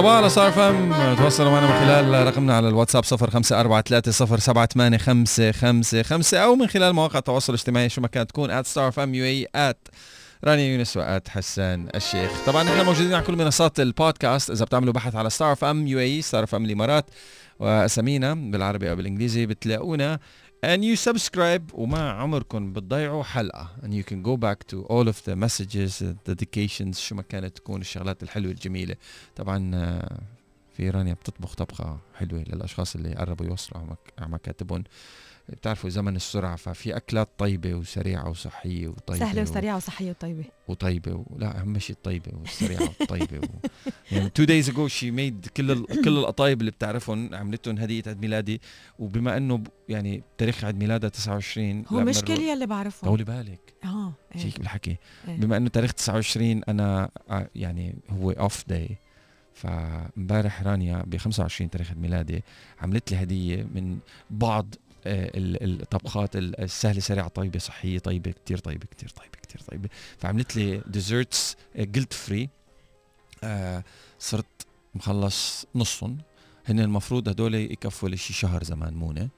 صباحو على ستار FM. تواصلوا معنا من خلال رقمنا على الواتساب 0543078555 أو من خلال مواقع التواصل الاجتماعي شو ما كانت تكون @starfm UAE رانيا يونس و at حسان الشيخ. طبعا إحنا موجودين على كل منصات البودكاست. إذا بتعملوا بحث على ستار FM UAE ستار FM الامارات واسامينا بالعربي أو بالإنجليزي بتلاقونا. And you subscribe. وما عمركم بتضيعوا حلقة. And you can go back to all of the messages the dedications شو ما كانت تكون الشغلات الحلوة الجميلة. طبعا آه، في رانيا بتطبخ طبخة حلوة للأشخاص اللي قربوا يوصلوا على مكاتبهم بتعرفوا زمن السرعة ففي أكلات طيبة وسريعة وصحية وطيبة سهلة و- وسريعة وصحية وطيبة وطيبة و... لا أهم شيء الطيبة والسريعة والطيبة و... يعني two days ago she made كل ال... كل القطايب اللي بتعرفهم عملتهم هدية عيد ميلادي وبما إنه. يعني تاريخ عيد ميلادها 29 هو مش كل يلي بعرفهم طولي بالك آه إيه. شيك بالحكي إيه. بما إنه تاريخ 29 أنا ع- يعني هو off day فامبارح رانيا ب 25 تاريخ عيد ميلادي عملت لي هدية من بعض آه، الطبخات ال- السهلة سريعة طيبة صحية طيبة كتير طيبة كتير طيبة كتير طيبة. فعملت لي desserts guilt free آه صرت مخلص نصهم. هن المفروض هدول يكفوا لي شي شهر زمان مونة.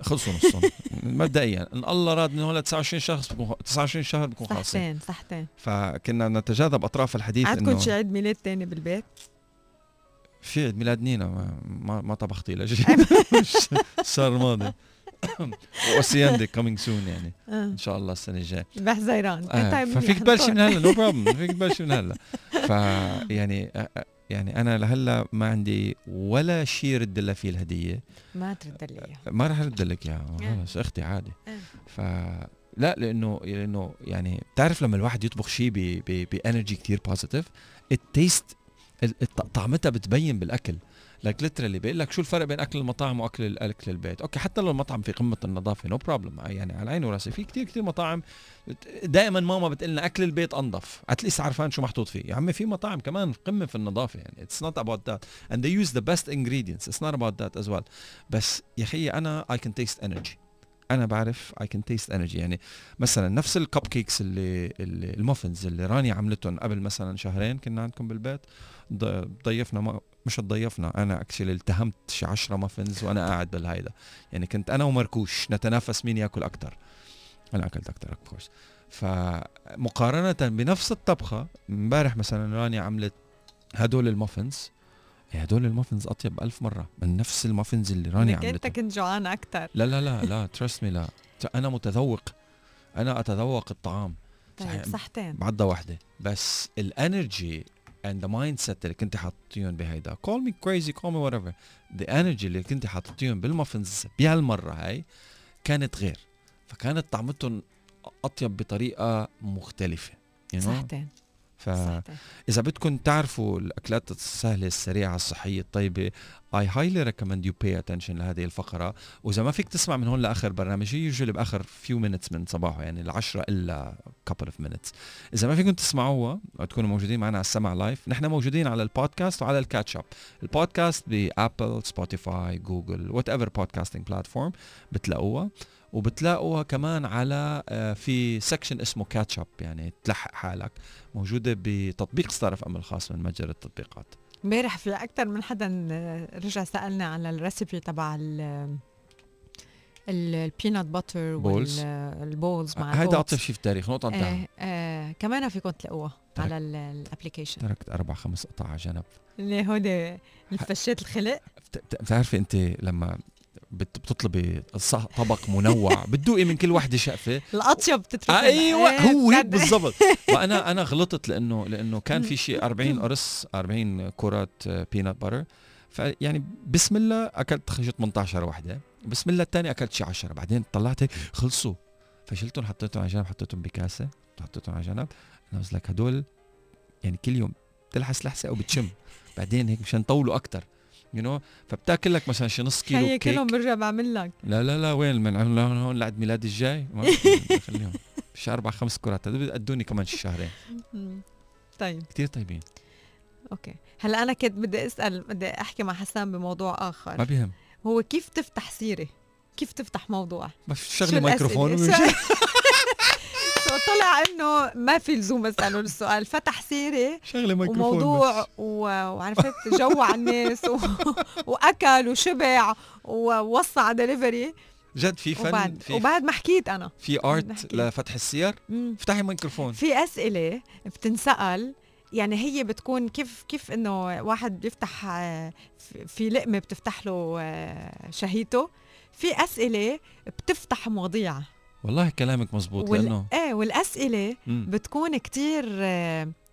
خلصوا نصهم. مبدئيا إن الله راد من هون ل 29 شخص بكون 29 شهر بكون خالصين صحتين صحتين. فكنا نتجاذب أطراف الحديث عندكم شي عيد ميلاد تاني بالبيت؟ في عيد ميلاد نينا ما, ما, ما طبختي لا شيء الشهر الماضي وسياندي coming soon يعني آه. إن شاء الله السنة الجاية بحزيران آه طيب ففيك تبلشي من. هلا no problem فيك تبلشي من هلا ف يعني آه، آه، يعني أنا لهلا ما عندي ولا شيء رد لها فيه الهدية ما ترد لي إياها. ما راح أرد لك إياها آه. خلص أختي عادي آه. ف لا لأنه لأنه يعني بتعرف لما الواحد يطبخ شيء ب energy كثير positive ال taste طعمتها بتبين بالأكل like literally بيقول لك شو الفرق بين أكل المطاعم وأكل الاكل البيت؟ أوكي حتى لو المطعم في قمة النظافة no problem يعني على عيني وراسي. في كتير كتير مطاعم دائما ماما بتقول لنا أكل البيت أنظف. at least عارفان شو محطوط فيه. يا عمي في مطاعم كمان قمة في النظافة يعني. It's not about that and they use the best ingredients. It's not about that as well. بس يا أخي أنا I can taste energy. أنا بعرف I can taste energy. يعني مثلا نفس ال cupcakes اللي, اللي ال muffins اللي رانيا عملتهم قبل مثلا شهرين كنا عندكم بالبيت ضيفنا مش ضيفنا أنا actually التهمت شي 10 muffins وأنا قاعد بالهيدا. يعني كنت أنا ومركوش نتنافس مين ياكل أكثر أنا أكلت أكثر of course فمقارنة بنفس الطبخة امبارح مثلا رانيا عملت هدول ال muffins إيه هدول ال muffins أطيب ألف مرة من نفس ال muffins اللي رانيا إنك انت عملتها كنت جوعان أكثر لا لا لا لا trust me لا. أنا متذوق. أنا أتذوق الطعام. طيب. صحتين. بعضة واحدة. بس ال energy and the mindset اللي كنت حاطيهم بهيدا. Call me crazy call me whatever. The energy اللي كنت حاطيهم بال muffins بهالمرة هاي كانت غير. فكانت طعمتهم أطيب بطريقة مختلفة. You know? صحتين. صحتين بدكم تعرفوا الأكلات السهلة السريعة الصحية الطيبة I highly recommend you pay attention لهذه الفقرة. وإذا ما فيك تسمع من هون لآخر برنامج usually بآخر few minutes من صباحه يعني العشرة إلا couple of minutes. إذا ما فيكم تسمعوها وتكونوا موجودين معنا على السمع live نحن موجودين على البودكاست وعلى ال catch up البودكاست ب Apple Spotify Google whatever podcasting platform بتلاقوها. وبتلاقوها كمان على آه، في section اسمه catch up يعني تلحق حالك. موجودة بتطبيق Star FM الخاص من متجر التطبيقات. امبارح في أكثر من حدا رجع سألنا على ال recipe تبع ال ال peanut butter balls. وال balls مع هيدا. اطيب شيء في التاريخ نقطة انتهى آه آه كمان فيكم تلاقوها على ال application تركت أربع خمس قطع على جنب. اللي هودي الفشات الخلق. بت- بت- بتعرفي أنت لما بتطلبي طبق منوع. بتدوقي من كل وحدة شقفة. الأطيب بتترك أيوه إيه، هو هيك. بالضبط. وأنا أنا غلطت لأنه لأنه كان في شيء 40 قرص 40 كرات بينات باتر فيعني بسم الله أكلت خشيت 18 وحدة. بسم الله الثاني أكلت شي 10 بعدين طلعت هيك خلصوا. فشلتهم حطيتهم على جنب حطيتهم بكاسة حطيتهم على جنب. أنا لك هدول يعني كل يوم بتلحس لحسة أو بتشم. بعدين هيك مشان يطولوا أكثر you know فبتاكل لك مثلا شي نص كيلو هي كيك. كلهم برجع بعمل لك. لا لا لا وين؟ من هون هون لعد ميلادي الجاي. ما خليهم. شي أربع خمس كرات. بيقدوني كمان شي شهرين. طيب. كتير طيبين. أوكي. هلأ أنا كنت بدي أسأل بدي أحكي مع حسان بموضوع ما اخر بيهم. هو كيف تفتح سيرة؟ كيف تفتح موضوع؟ بس شغلي الأسئلة؟ ميكروفون شو- ويمشي سؤال طلع إنه ما في لزوم أسأله السؤال فتح سيرة شغلة ميكروفون وموضوع. و- وعرفت جوع الناس و... وأكل وشبع ووصى على دليفري جد في فن وبعد في وبعد ما حكيت أنا في art. لفتح السير. افتحي ميكروفون في أسئلة بتنسأل يعني هي بتكون كيف كيف إنه واحد بيفتح في- في لقمة بتفتح له آه، شهيته في أسئلة بتفتح مواضيع والله كلامك مزبوط لأنه إيه والأسئلة مم. بتكون كتير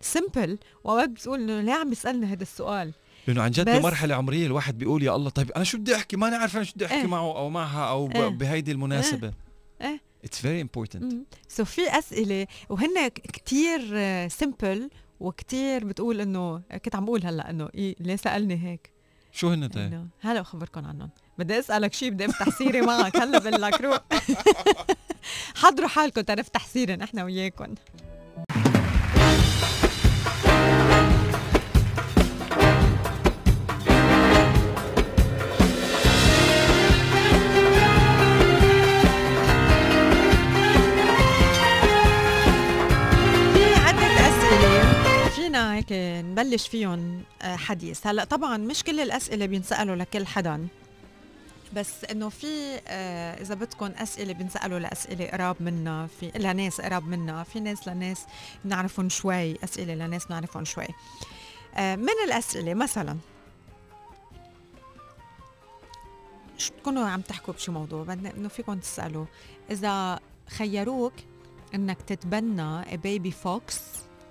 simple وأوقات بتقول إنه ليه عم يسألني هذا السؤال؟ لأنه عن جد بمرحله عمرية الواحد بيقول يا الله طيب أنا شو بدي أحكي؟ ماني عارف أنا شو بدي أحكي إيه. معه أو معها أو إيه. بهيدي المناسبة. إيه. It's very important so في أسئلة وهن كتير simple وكتير بتقول إنه كنت عم بقول هلأ إنه إيه ليه سألني هيك؟ شو هن طيب؟ هلا اخبركم عنهم. بدي أسألك شيء بدي أفتح سيره معك. هلأ بقول لك روح. حضروا حالكم تنفتح سيره نحن وياكم. هيك نبلش فيهم آه، حديث. هلا طبعا مش كل الأسئلة بينسألوا لكل حدا. بس إنه في آه إذا بدكم أسئلة بنسألوا لأسئلة قراب منا في لناس قراب منا في ناس لناس بنعرفهم شوي أسئلة لناس بنعرفهم شوي. آه من الأسئلة مثلا؟ شو بتكونوا عم تحكوا بشي موضوع؟ بدنا إنه فيكم تسألوا. إذا خيروك إنك تتبنى baby fox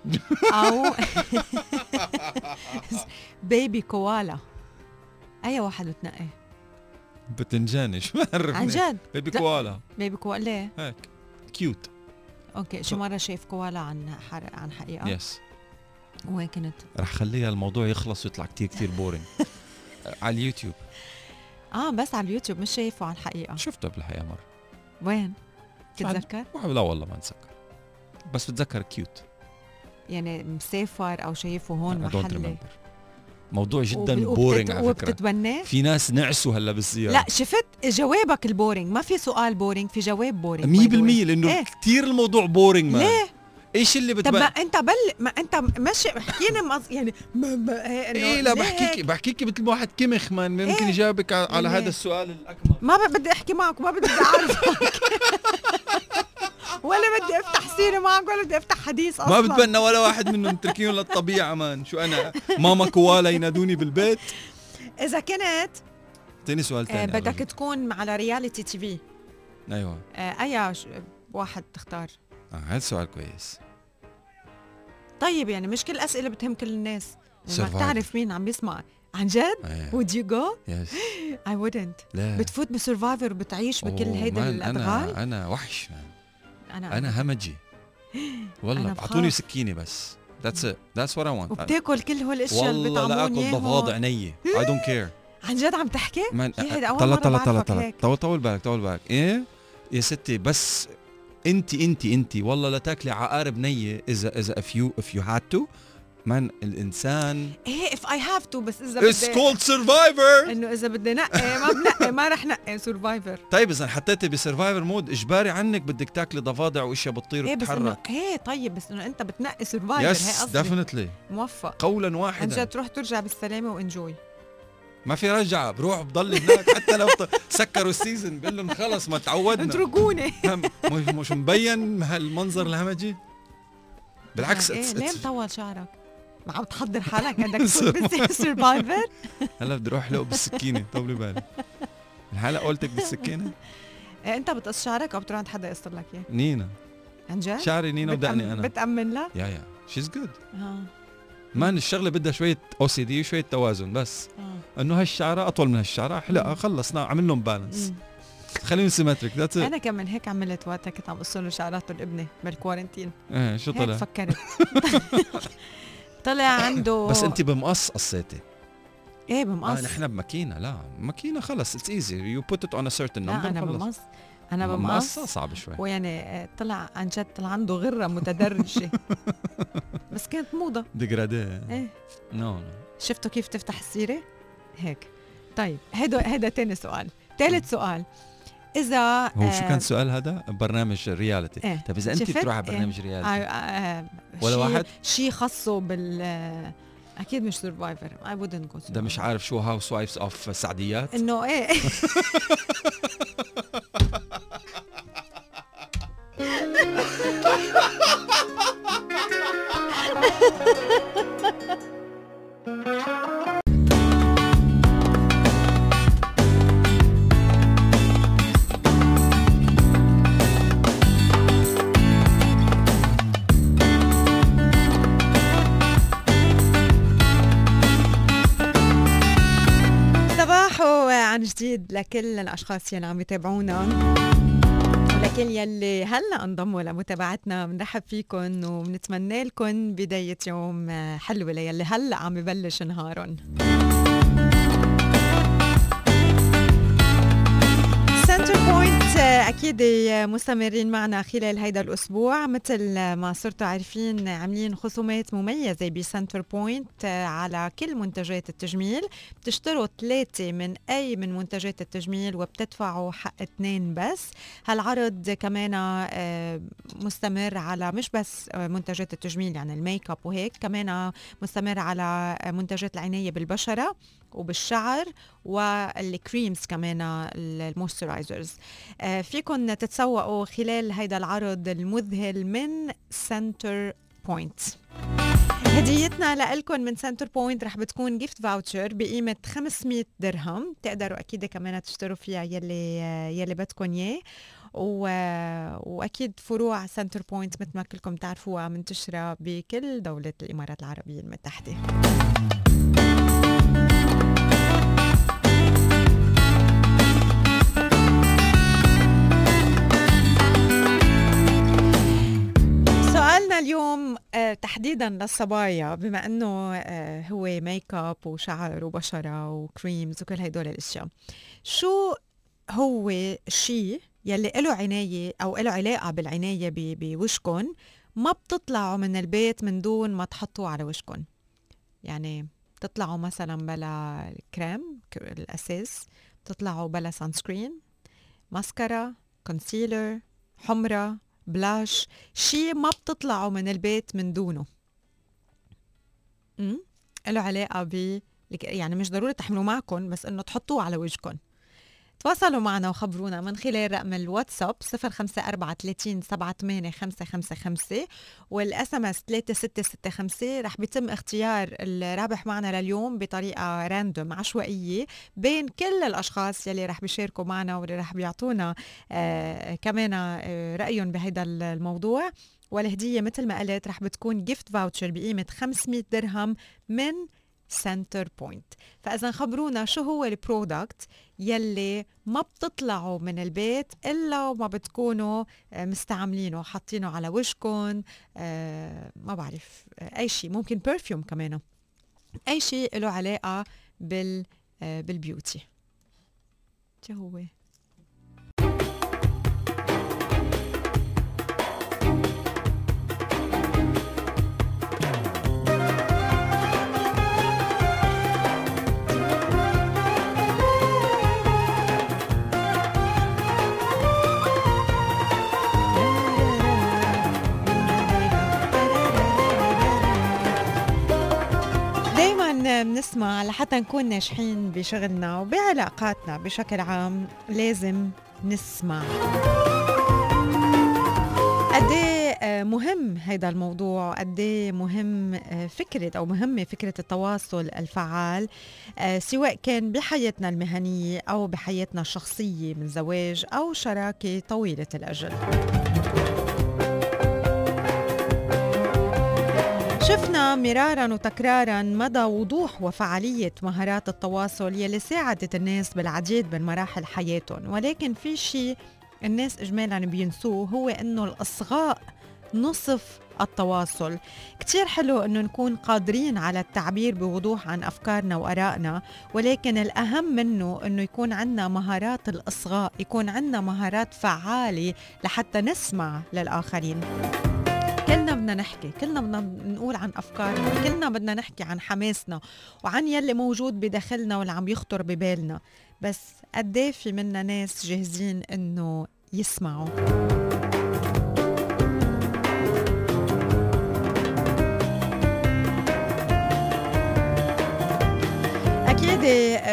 أو baby koala أي واحد بتنقي؟ بتنجاني شو بعرف عن جد baby لا. كوالا. baby koala ليه؟ هيك. cute. أوكي شو مرة شايف كوالا عن حر... عن حقيقة؟ yes وين كنت؟ رح خليها الموضوع يخلص ويطلع كتير كتير boring على اليوتيوب. آه بس على اليوتيوب مش شايفه عن حقيقة. شفته بالحقيقة مرة. وين؟ بعد- تتذكر؟ لا والله ما نتذكر بس بتذكر cute. يعني مسافر أو شايفه هون محلي. موضوع جدا وب- boring على فكرة وبتتبناه في ناس نعسوا هلا بالسياره لا شفت جوابك ال boring ما في سؤال boring في جواب boring 100% by the way. لأنه إيه. كثير الموضوع boring man ليه إيش اللي طب ما بتبقى أنت بل ما أنت ماشي احكينا مز... يعني ما ما إيه إيه لا ليه بحكيك هيك؟ بحكيك مثل واحد كمخ man ممكن إيه. يجاوبك على؟ هذا السؤال الاكبر ما بدي أحكي معك ما بدي أعرفك ولا بدي أفتح سيرة معك ولا بدي أفتح حديث أصلا. ما بتبنى ولا واحد منهم تركيهم للطبيعة man. شو أنا؟ ماما كوالا ينادوني بالبيت؟ إذا كنت تاني سؤال آه، ثاني بدك تكون على reality TV أيوه. آه، أي واحد تختار؟ آه هذا سؤال كويس. طيب يعني مش كل الاسئله بتهم كل الناس. يعني ما Survivor. تعرف مين عم يسمع. عن جد؟ would you go? yes I wouldn't. لا. بتفوت ب Survivor وبتعيش بكل هيدا الادغال أنا أنا وحش man. أنا أنا همجي. والله اعطوني. سكينة بس. that's it that's what I want وبتاكل كل هول الأشياء اللي والله لا أكل ضفادع نيه I don't care عن جد عم تحكي؟ أول طلع طلع طلع طلع. طول طول بالك طول بالك. إيه؟ يا ستي بس انت انت انت والله لا تاكلي عقارب نية إذا إذا if you if you had to. مان الإنسان. إيه if I have to بس إذا بدي called Survivor. إنه إذا بدي نقي ما بنقي ما رح نقي سرفايفر طيب إذا حطيتي ب Survivor mode إجباري عنك بدك تاكلي ضفادع واشياء بتطير إيه إنه وتتحرك إيه طيب بس إنه أنت بتنقي سرفايفر هي yes definitely موفق. قولا عن واحدا. جد تروح ترجع بالسلامة و enjoy. ما في رجعة بروح بضل هناك حتى لو سكروا ال season بقول لهم خلص ما تعودنا. اتركوني. مش مبين هالمنظر الهمجي؟ بالعكس it's- ليه مطول شعرك؟ ما عم تحضر حالك تفوت Survivor هلا بدي أروح لقوا بالسكينة طولي بالك الحلقة قلتك بالسكينة؟ إيه انت بتقص شعرك أو بتروح عند حدا يقصر لك إياه؟ نينا. عن جد؟ شعري نينا ودقني أنا. بتأمن لها؟ yeah yeah. She's good آه. man الشغلة بدها شوية OCD وشوية توازن بس. آه. إنه هالشعرة أطول من هالشعرة احلقها. خلصنا عمل لهم balance. خليهم symmetric that's أنا كمان هيك عملت وقتها كنت عم قص له شعراته لابني بال quarantine إيه شو طلع؟ فكرت. طلع عنده بس انت بمقص قصيتي. إيه آه بمقص نحن بماكينة لا ماكينة خلص it's easy you put it on a certain لا أنا بمقص. أنا بمقص. صعب شوي. ويعني آه، طلع عن جد طلع عنده غرة متدرجة. بس كانت موضة. dégradé. إيه. no no. شفتوا كيف تفتح السيرة؟ هيك. طيب هيدا هيدا تاني سؤال. ثالث سؤال. إذا هو شو آه، كان السؤال هذا برنامج reality إيه. طيب إذا أنت؟ بتروح على إيه. برنامج آه، reality آه، ولا شي- واحد؟ شيء خاصه بال آه، أكيد مش Survivor I wouldn't go there مش عارف شو Housewives of سعديات إنه إيه صباحو جديد لكل الأشخاص يلي عم يتابعونا. ولكل يلي هلأ انضموا لمتابعتنا بنرحب فيكم وبنتمنى لكم بداية يوم حلوة ليلي. هلأ عم يبلش نهارهم أكيد مستمرين معنا خلال هيدا الأسبوع. مثل ما صرتوا عارفين عاملين خصومات مميزة ب Centrepoint على كل منتجات التجميل. بتشتروا ثلاثة من أي من منتجات التجميل وبتدفعوا حق اثنين بس. هالعرض كمان آه، مستمر على مش بس آه، منتجات التجميل يعني الميك أب وهيك كمان مستمر على منتجات العناية بالبشرة. وبالشعر وال creams كمان ال moisturizers. فيكم تتسوقوا خلال هيدا العرض المذهل من Centrepoint هديتنا لكم من Centrepoint رح بتكون gift voucher بقيمة 500 درهم. تقدروا أكيد كمان تشتروا فيها يلي يلي بدكم إياه. و... وأكيد فروع Centrepoint مثل ما كلكم تعرفوها منتشرة بكل دولة الإمارات العربية المتحدة. اليوم آه، تحديدا للصبايا بما أنه آه، هو ميك اب وشعر وبشرة و creams وكل هدول الأشياء. شو هو الشيء يلي له عناية أو له علاقة بالعناية بوشكم ما بتطلعوا من البيت من دون ما تحطوه على وشكم يعني بتطلعوا مثلا بلا الكريم ك- الأساس بتطلعوا بلا sunscreen mascara concealer حمرة بلاش شيء ما بتطلعوا من البيت من دونه. امم له علاقة ب يعني مش ضروري تحملوه معكم بس إنه تحطوه على وجهكم تواصلوا معنا وخبرونا من خلال رقم الواتساب 0543 وال SMS 3665 رح بيتم اختيار الرابح معنا لليوم بطريقة random عشوائية بين كل الأشخاص يلي رح بيشاركوا معنا واللي رح بيعطونا آه كمان آه رأيهم بهذا الموضوع. والهدية مثل ما قلت رح بتكون gift voucher بقيمة 500 درهم من Centrepoint فإذا خبرونا شو هو ال product يلي ما بتطلعوا من البيت إلا وما بتكونوا آه، مستعملينه حاطينه على وجهكم آه، ما بعرف آه، أي شيء ممكن perfume كمان أي شيء له علاقة بال بال beauty. شو هو؟ دايما بنسمع لحتى نكون ناجحين بشغلنا وبعلاقاتنا بشكل عام لازم نسمع. قد إيه، آه، مهم هذا الموضوع؟ قد إيه مهم آه، فكرة أو مهمة فكرة التواصل الفعال آه، سواء كان بحياتنا المهنية أو بحياتنا الشخصية من زواج أو شراكة طويلة الأجل. شفنا مرارا وتكرارا مدى وضوح وفعالية مهارات التواصل يلي ساعدت الناس بالعديد من مراحل حياتهم. ولكن في شيء الناس إجمالا بينسوه هو أنه الإصغاء نصف التواصل. كتير حلو أنه نكون قادرين على التعبير بوضوح عن أفكارنا وأرائنا ولكن الأهم منه أنه يكون عندنا مهارات الإصغاء يكون عندنا مهارات فعالة لحتى نسمع للآخرين. كلنا بدنا نحكي كلنا بدنا نقول عن أفكارنا كلنا بدنا نحكي عن حماسنا وعن يلي موجود بداخلنا واللي عم يخطر ببالنا. بس قد إيه في منا ناس جاهزين إنه يسمعوا؟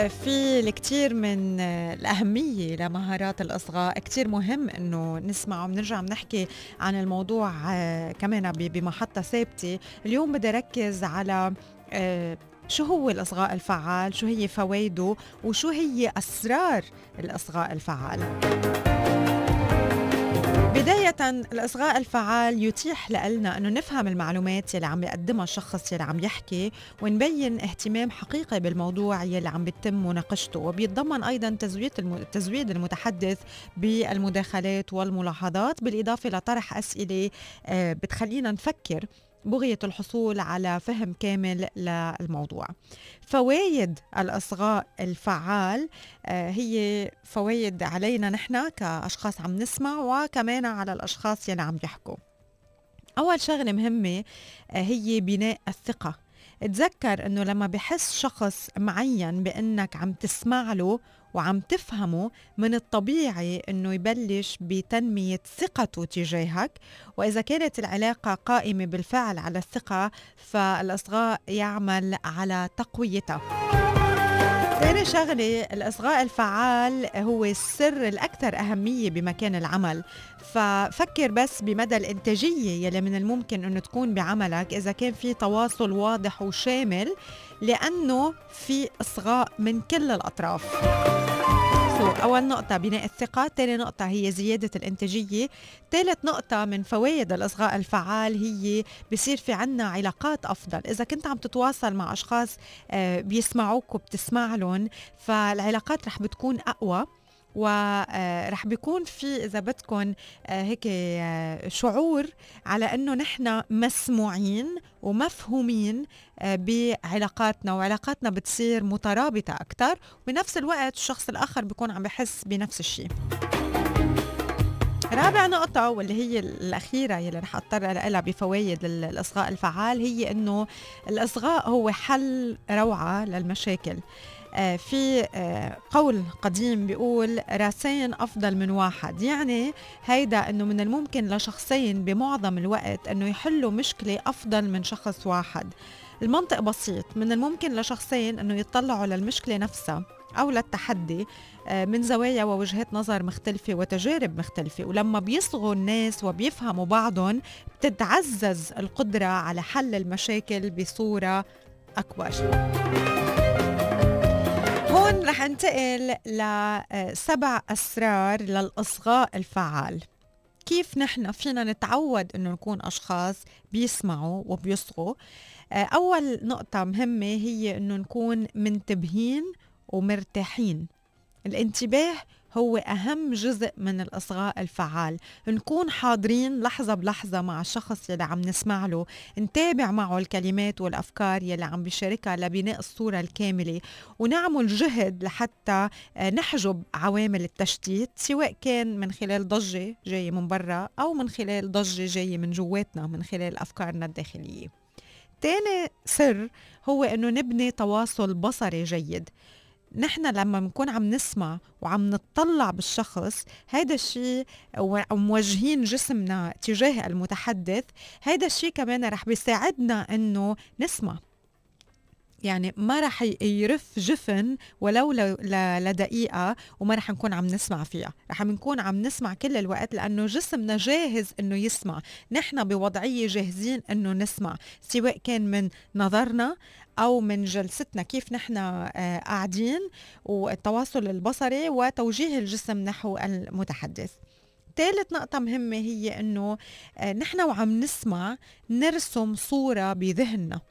في الكثير من الأهمية لمهارات الإصغاء. كثير مهم إنه نسمع وبنرجع بنحكي عن الموضوع آه، كمان بمحطة ثابتة. اليوم بدي أركز على آه، شو هو الإصغاء الفعال؟ شو هي فوائده؟ وشو هي أسرار الإصغاء الفعال؟ بداية الإصغاء الفعال يتيح لنا أنه نفهم المعلومات يلي عم يقدمها الشخص يلي عم يحكي ونبين اهتمام حقيقي بالموضوع يلي عم بيتم مناقشته وبيتضمن أيضا تزويد. تزويد المتحدث بالمداخلات والملاحظات بالإضافة لطرح أسئلة آه، بتخلينا نفكر بغية الحصول على فهم كامل للموضوع. فوائد الإصغاء الفعال آه، هي فوائد علينا نحن كأشخاص عم نسمع وكمان على الأشخاص يلي عم يحكوا. أول شغلة مهمة آه، هي بناء الثقة. تذكر إنه لما بحس شخص معين بأنك عم تسمع له وعم تفهمه من الطبيعي إنه يبلش بتنمية ثقته تجاهك. وإذا كانت العلاقة قائمة بالفعل على الثقة فالأصغاء يعمل على تقويتها. ثاني شغلة الإصغاء الفعال هو السر الأكثر أهمية بمكان العمل. ففكر بس بمدى الإنتاجية يلي من الممكن أنه تكون بعملك إذا كان في تواصل واضح وشامل. لأنه في إصغاء من كل الأطراف. أول نقطة بناء الثقة تاني نقطة هي زيادة الإنتاجية ثالث نقطة من فوائد الإصغاء الفعال هي بصير في عنا علاقات أفضل. إذا كنت عم تتواصل مع أشخاص آه، بيسمعوك وبتسمع لهم فالعلاقات رح بتكون أقوى. ورح بيكون في إذا بدكم آه، هيك آه، شعور على إنه نحن مسموعين ومفهومين آه، بعلاقاتنا وعلاقاتنا بتصير مترابطة أكثر وبنفس الوقت الشخص الآخر بيكون عم بحس بنفس الشيء رابع نقطة واللي هي الأخيرة يلي رح أضطر لها بفوائد ال- الإصغاء الفعال هي إنه الإصغاء هو حل روعة للمشاكل. آه، في آه، قول قديم بيقول راسين أفضل من واحد. يعني هيدا أنه من الممكن لشخصين بمعظم الوقت أنه يحلوا مشكلة أفضل من شخص واحد. المنطق بسيط من الممكن لشخصين أنه يطلعوا للمشكلة نفسها أو للتحدي آه، من زوايا ووجهات نظر مختلفة وتجارب مختلفة. ولما بيصغوا الناس وبيفهموا بعضهم بتتعزز القدرة على حل المشاكل بصورة أكبر. هون رح انتقل لسبع أسرار للإصغاء الفعال. كيف نحن فينا نتعود إنه نكون أشخاص بيسمعوا وبيصغوا؟ آه، أول نقطة مهمة هي إنه نكون منتبهين ومرتاحين. الانتباه هو أهم جزء من الإصغاء الفعال. نكون حاضرين لحظة بلحظة مع الشخص يلي عم نسمع له. نتابع معه الكلمات والأفكار يلي عم بيشاركها لبناء الصورة الكاملة. ونعمل جهد لحتى آه، نحجب عوامل التشتيت سواء كان من خلال ضجة جاية من برا أو من خلال ضجة جاية من جواتنا من خلال أفكارنا الداخلية. تاني سر هو إنه نبني تواصل بصري جيد. نحن لما بنكون عم نسمع وعم نطلع بالشخص هيدا الشيء وموجهين جسمنا تجاه المتحدث هيدا الشيء كمان رح بيساعدنا إنه نسمع. يعني ما رح يرف جفن ولو لدقيقة وما رح نكون عم نسمع فيها. رح نكون عم نسمع كل الوقت لأنه جسمنا جاهز إنه يسمع. نحن بوضعية جاهزين إنه نسمع سواء كان من نظرنا أو من جلستنا كيف نحن آه، قاعدين والتواصل البصري وتوجيه الجسم نحو المتحدث. ثالث نقطة مهمة هي إنه آه، نحن وعم نسمع نرسم صورة بذهننا.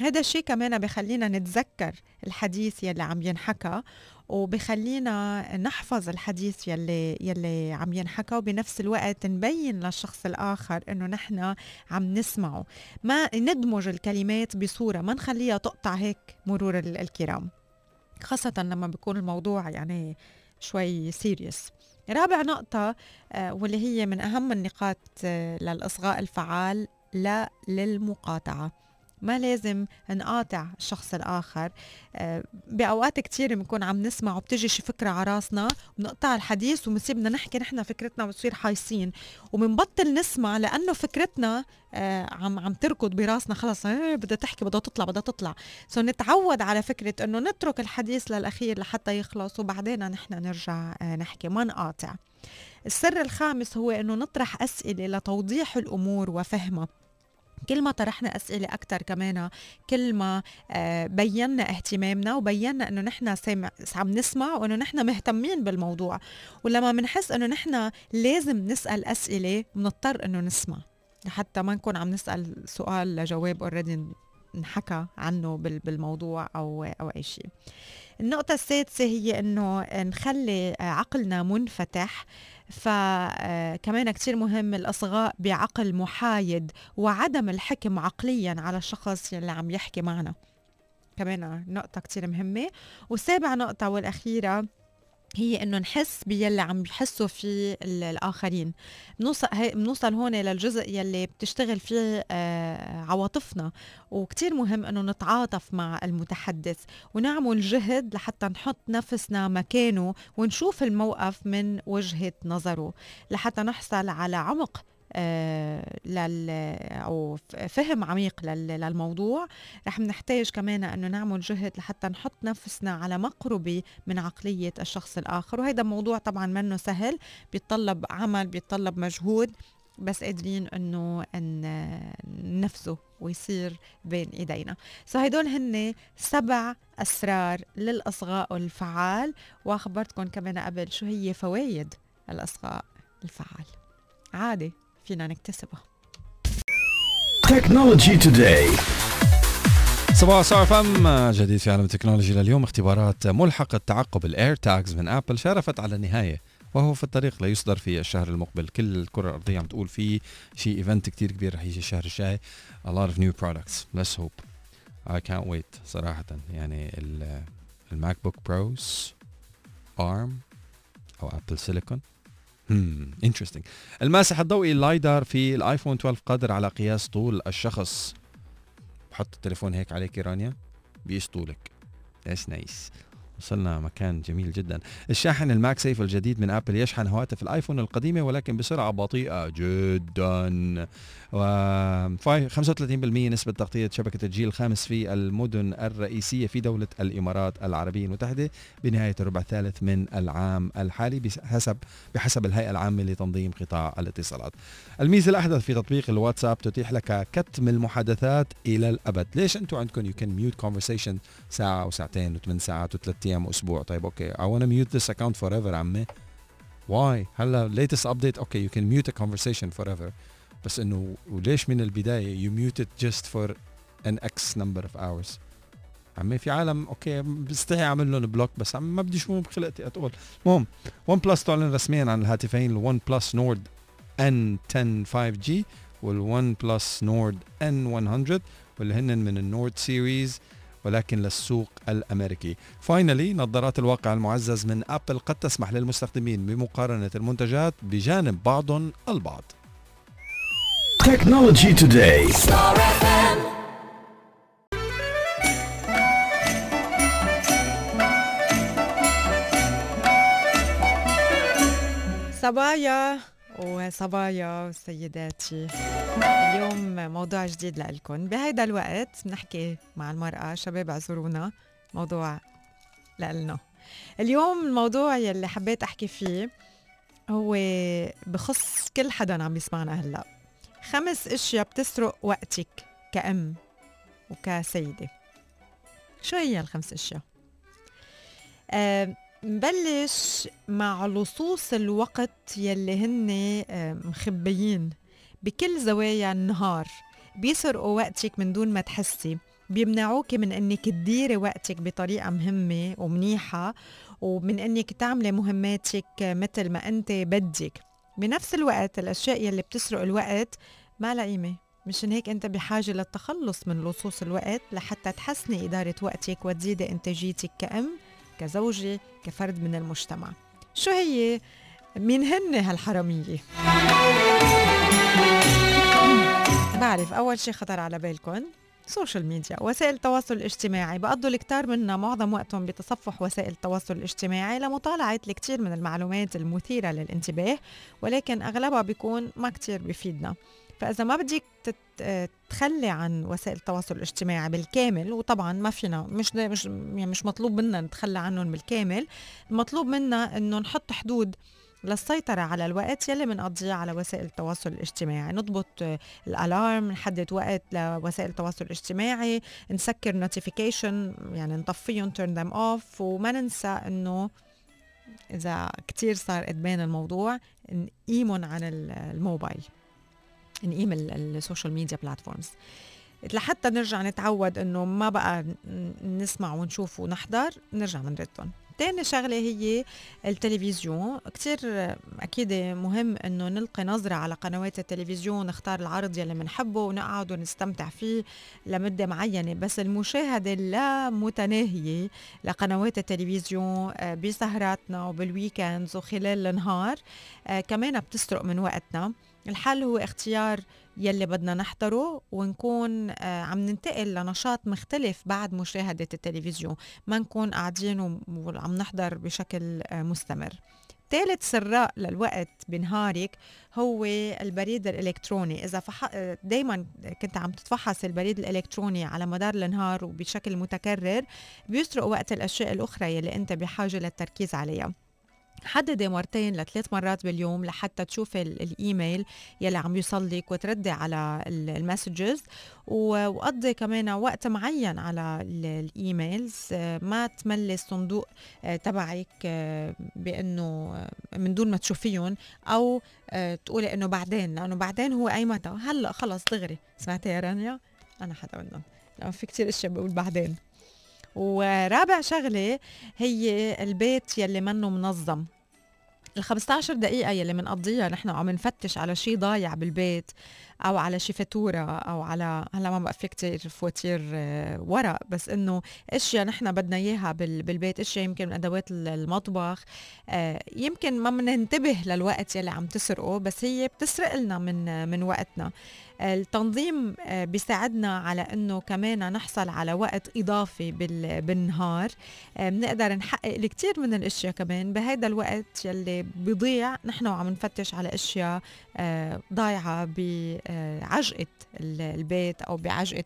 هذا الشيء كمان بخلينا نتذكر الحديث يلي عم ينحكى وبخلينا نحفظ الحديث يلي يلي عم ينحكى وبنفس الوقت نبين للشخص الآخر إنه نحن عم نسمعه. ما ندمج الكلمات بصورة ما نخليها تقطع هيك مرور ال- الكرام. خاصة لما بيكون الموضوع يعني شوي سيريس رابع نقطة آه، واللي هي من أهم النقاط آه، للإصغاء الفعال لا للمقاطعة. ما لازم نقاطع الشخص الآخر. آه، بأوقات كتير بنكون عم نسمع وبتجي شي فكرة على راسنا بنقطع الحديث وبنصير بدنا نحكي نحن فكرتنا وبتصير حايصين وبنبطل نسمع لأنه فكرتنا آه، عم عم تركض براسنا خلص. آه، بدها تحكي بدها تطلع بدها تطلع. سو نتعود على فكرة إنه نترك الحديث للأخير لحتى يخلص وبعدين نحن نرجع نحكي ما نقاطع. السر الخامس هو إنه نطرح أسئلة لتوضيح الأمور وفهمها. كل ما طرحنا أسئلة أكثر كمان كل ما آه، بينا اهتمامنا وبينا إنه نحن سامع عم نسمع وإنه نحن مهتمين بالموضوع. ولما بنحس إنه نحن لازم نسأل أسئلة بنضطر إنه نسمع. لحتى ما نكون عم نسأل سؤال لجواب اوريدي انحكى عنه بالموضوع أو أو أي شيء. النقطة السادسة هي إنه نخلي عقلنا منفتح فكمان كتير مهم الإصغاء بعقل محايد وعدم الحكم عقليا على الشخص اللي عم يحكي معنا. كمان نقطة كتير مهمة. والسابع نقطة والأخيرة هي إنه نحس باللي عم بيحسوا فيه الآخرين. بنوصل بنوصل هون للجزء يلي بتشتغل فيه آه عواطفنا. وكتير مهم إنه نتعاطف مع المتحدث. ونعمل جهد لحتى نحط نفسنا مكانه ونشوف الموقف من وجهة نظره. لحتى نحصل على عمق لل أو فهم عميق للموضوع. رح نحتاج كمان انه نعمل جهد لحتى نحط نفسنا على مقربه من عقلية الشخص الآخر. وهذا موضوع طبعا منه سهل بيتطلب عمل بيتطلب مجهود بس قادرين إنه أن نفسه ويصير بين إيدينا. so هدول هن سبع أسرار للأصغاء الفعال وأخبرتكم كمان قبل شو هي فوائد الأصغاء الفعال عادي. فينا نكتسبها Technology Today صباحو Star FM جديد في عالم التكنولوجيا لليوم اختبارات ملحق التعقب ال AirTags من Apple شارفت على النهاية وهو في الطريق ليصدر في الشهر المقبل. كل الكرة الأرضية عم تقول في شيء event كتير كبير رح يجي الشهر الجاي. A lot of new products. Let's hope. I can't wait صراحة. يعني ال MacBook Pros ARM أو Apple Silicon interesting الماسح الضوئي ال LiDAR في ال iPhone 12 قادر على قياس طول الشخص. بحط التليفون هيك عليك رانيا بيقيس طولك. إيش nice وصلنا مكان جميل جدا الشاحن ال MagSafe الجديد من آبل يشحن هواتف الآيفون القديمة ولكن بسرعة بطيئة جدا و 35% نسبة تغطية شبكة الجيل الخامس في المدن الرئيسية في دولة الإمارات العربية المتحدة بنهاية الربع الثالث من العام الحالي بحسب بحسب الهيئة العامة لتنظيم قطاع الاتصالات. الميزة الأحدث في تطبيق الواتساب تتيح لك كتم المحادثات إلى الأبد. ليش أنتم عندكم you can mute conversation ساعة وساعتين وثمان ساعات وثلاث أيام وأسبوع طيب okay I wanna mute this account forever عمي. Why؟ هلا latest update okay you can mute a conversation forever. بس إنه وليش من البداية you mute it just for an x number of hours عمي في عالم okay بستحي أعمل لهم block بس عم ما بدي شو بخلقتي اتقول المهم OnePlus تعلن رسميا عن الهاتفين ال OnePlus Nord N 10 5G وال OnePlus Nord N 100 واللي هن من ال Nord series ولكن للسوق الأمريكي. finally نظارات الواقع المعزز من ابل قد تسمح للمستخدمين بمقارنة المنتجات بجانب بعضهم البعض. Technology Today. صبايا وصبايا وسيداتي اليوم موضوع جديد لكم بهيدا الوقت بنحكي مع المرأة شباب اعذرونا موضوع لنا اليوم الموضوع يلي حبيت أحكي فيه هو بخص كل حدا عم يسمعنا هلأ. خمس أشياء بتسرق وقتك كأم وكسيدة. شو هي الخمس أشياء؟ أه نبلش مع لصوص الوقت يلي هن أه مخبيين. بكل زوايا النهار. بيسرقوا وقتك من دون ما تحسي. بيمنعوك من إنك تديري وقتك بطريقة مهمة ومنيحة ومن إنك تعملي مهماتك مثل ما أنت بدك. بنفس الوقت الأشياء يلي بتسرق الوقت ما لها قيمة. مشان هيك أنت بحاجة للتخلص من لصوص الوقت لحتى تحسني إدارة وقتك وتزيدي إنتاجيتك كأم. كزوجة كفرد من المجتمع. شو هي؟ مين هن هالحرامية؟ بعرف أول شيء خطر على بالكم social media وسائل التواصل الاجتماعي. بقضوا الكتار منا معظم وقتهم بتصفح وسائل التواصل الاجتماعي لمطالعة الكثير من المعلومات المثيرة للانتباه ولكن أغلبها بيكون ما كتير بيفيدنا فإذا ما بدك تخلي عن وسائل التواصل الاجتماعي بالكامل وطبعا ما فينا مش مش يعني مش مطلوب منا نتخلى عنهم بالكامل المطلوب منا إنه نحط حدود للسيطرة على الوقت يلي بنقضيه على وسائل التواصل الاجتماعي. نضبط ال alarm نحدد وقت لوسائل التواصل الاجتماعي نسكر notification يعني نطفيهم turn them off وما ننسى إنه إذا كتير صار إدمان الموضوع نقيمهم عن ال- الموبايل. نقيم ال- ال social media platforms لحتى نرجع نتعود إنه ما بقى نسمع ونشوف ونحضر نرجع بنردهم تاني شغلة هي التلفزيون. كتير أكيد مهم إنه نلقي نظرة على قنوات التلفزيون نختار العرض يلي بنحبه ونقعد ونستمتع فيه لمدة معينة. بس المشاهدة اللامتناهية لقنوات التلفزيون آه، بسهراتنا وبالويكندز وخلال النهار آه، كمان بتسرق من وقتنا. الحل هو اختيار يلي بدنا نحضره ونكون آه، عم ننتقل لنشاط مختلف بعد مشاهدة التلفزيون. ما نكون قاعدين وعم نحضر بشكل آه، مستمر. ثالث سراء للوقت بنهارك هو البريد الإلكتروني. إذا فح... دائما كنت عم تتفحص البريد الإلكتروني على مدار النهار وبشكل متكرر بيسرق وقت الأشياء الأخرى يلي أنت بحاجة للتركيز عليها. حددي مرتين لثلاث مرات باليوم لحتى تشوفي ال- الإيميل يلي عم يوصل لك وتردي على ال- المسجز. وقضي كمان وقت معين على ال- الإيميلز. آه، ما تملي الصندوق آه، تبعك آه، بأنه من دون ما تشوفيهم أو تقولي إنه بعدين لأنه بعدين هو أي متى. هلأ خلص دغري. سمعتي يا رانيا؟ أنا حدا منهم لأنه في كتير إشياء بقول بعدين. ورابع شغلة هي البيت يلي منه منظم. ال 15 دقيقة يلي بنقضيها نحن وعم نفتش على شيء ضايع بالبيت. أو على شي فاتورة أو على هلا ما بقى في كتير فواتير آه، ورق بس إنه أشياء نحن بدنا إياها بال- بالبيت أشياء يمكن من أدوات ال- المطبخ آه، يمكن ما بننتبه للوقت يلي عم تسرقه بس هي بتسرق لنا من من وقتنا. التنظيم آه، بيساعدنا على إنه كمان نحصل على وقت إضافي بال- بالنهار. بنقدر نحقق الكثير من الأشياء كمان. بهذا الوقت يلي بيضيع نحن وعم نفتش على أشياء ضايعة ال- البيت أو بعجقة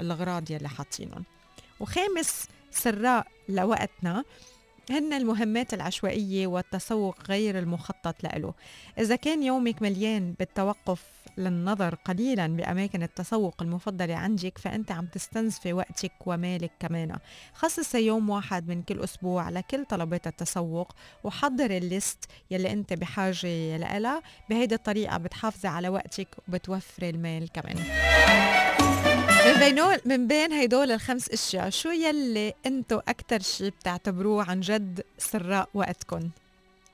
الأغراض يلي حاطينهم. وخامس سراء لوقتنا هن المهمات العشوائية والتسوق غير المخطط له إذا كان يومك مليان بالتوقف للنظر قليلا بأماكن التسوق المفضلة عندك فأنت عم تستنزفي وقتك ومالك كمان. خصصي يوم واحد من كل أسبوع لكل طلبات التسوق وحضري ال list يلي أنت بحاجة لها. بهيدي الطريقة بتحافظي على وقتك وبتوفري المال كمان. من بينول من بين هيدول الخمس أشياء شو يلي أنتو أكتر شي بتعتبروه عن جد سراق وقتكم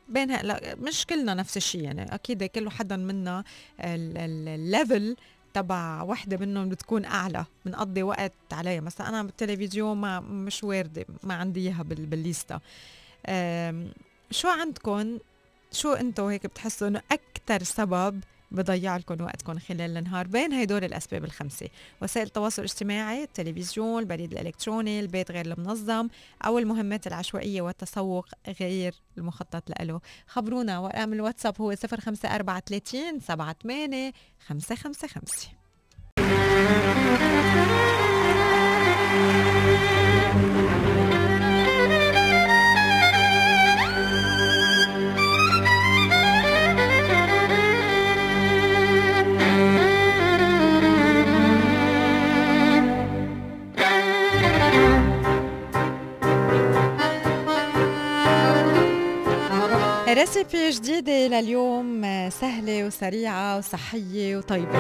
بين لا مش كلنا نفس الشيء يعني أكيد كل حدا منا ال- ال- ال level تبع وحدة منهم بتكون أعلى بنقضي وقت عليها. مثلا أنا بالتلفزيون ما مش واردة ما عندي إياها بال- بال لِستة شو عندكم شو أنتو هيك بتحسوا إنه أكثر سبب بضيع لكم وقتكم خلال النهار بين هدول الأسباب الخمسة وسائل التواصل الاجتماعي التلفزيون البريد الإلكتروني البيت غير المنظم أو المهمات العشوائية والتسوق غير المخطط له. خبرونا ورقم الواتساب هو 0534 78 555 ريسيبي جديدة لليوم سهلة وسريعة وصحية وطيبة.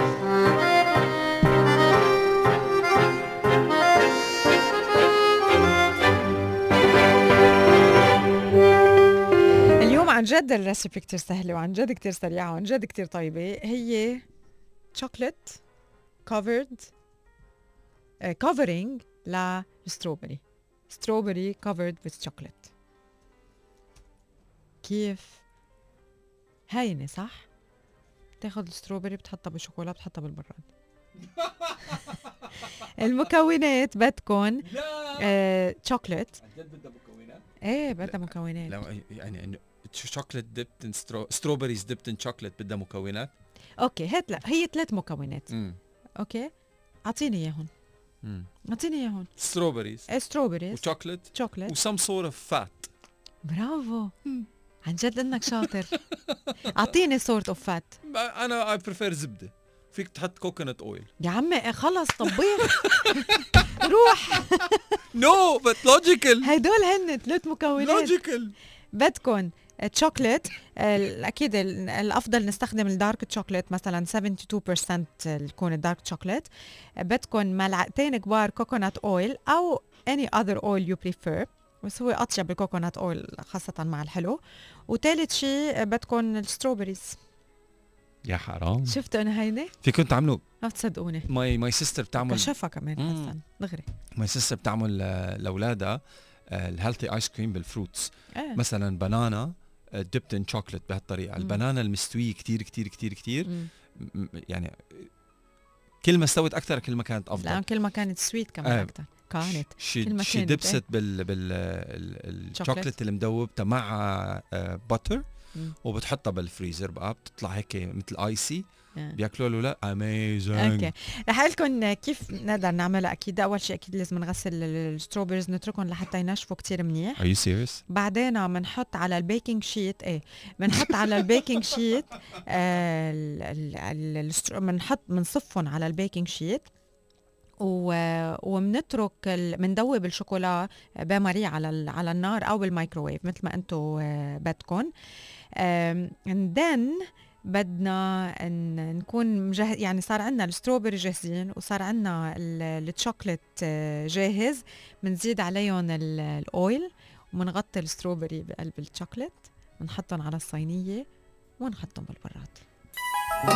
اليوم عن جد الريسيبي كتير سهلة وعن جد كتير سريعة وعن جد كتير طيبة. هي covered uh, covering للستروبري covered with chocolate. كيف هينة صح؟ بتاخد ال strawberry بتحطها بالشوكولا بتحطها بالبراد. المكونات بدكم لا. آه، شوكليت عن جد بدها مكونات. إيه بدها مكونات. لا يعني إنه شوكليت ديبت ان ستروبريز ديبت ان شوكليت بدها مكونات؟ okay هات لا هي ثلاث مكونات. امم okay؟ أعطيني اياهم امم أعطيني اياهم strawberries strawberries و chocolate chocolate و some sort of fat برافو. عن جد إنك شاطر. أعطيني sort of fat أنا I prefer زبدة. فيك تحط coconut oil يا عمي خلص طبيخ روح. no but logical هدول هن ثلاث مكونات. logical بدكم تشوكلت أكيد ال- الأفضل نستخدم ال dark chocolate مثلا 72% يكون ال dark chocolate بدكم ملعقتين كبار coconut oil أو any other oil you prefer بس هو أطيب ال coconut oil خاصة مع الحلو. وثالث شيء بدكم ال strawberries. يا حرام. شفتوا أنا هيني فيكم تعملوا ما بتصدقوني. my my sister بتعمل كشفها كمان. حسن دغري. my sister بتعمل آه، لأولادها ال healthy ice cream بال fruits إيه مثلا banana dipped in chocolate بهالطريقة. ال banana المستوية كتير كتير كتير كتير. مم. يعني كل ما استوت أكثر كل ما كانت أفضل كل ما كانت sweet كمان آه. أكثر كانت شي كل ما شي كانت، دبست. بال بال ال- chocolate. ال chocolate المدوبته مع butter مم. وبتحطها بالفريزر بقى بتطلع هيك مثل ايسي آه. بياكلوا له لا؟ amazing okay. رح أقول لكم كيف نقدر نعملها؟ أكيد أول شيء أكيد لازم نغسل ال- strawberries نتركهم لحتى ينشفوا كتير منيح. Are you serious؟ بعدين بنحط على ال baking sheet إيه بنحط على ال baking sheet آه، بنحط بنصفهم على ال baking sheet و- وبنترك ال- بندوب الشوكولا bain-marie على ال- على النار أو بالمايكروويف مثل ما أنتم بدكم then بدنا نكون مجهز يعني صار عندنا ال strawberry جاهزين وصار عندنا ال- الشوكليت آه، جاهز. بنزيد عليهم ال- oil وبنغطي ال strawberry بقلب الشوكليت بنحطهم على الصينية ونحطهم بالبراد.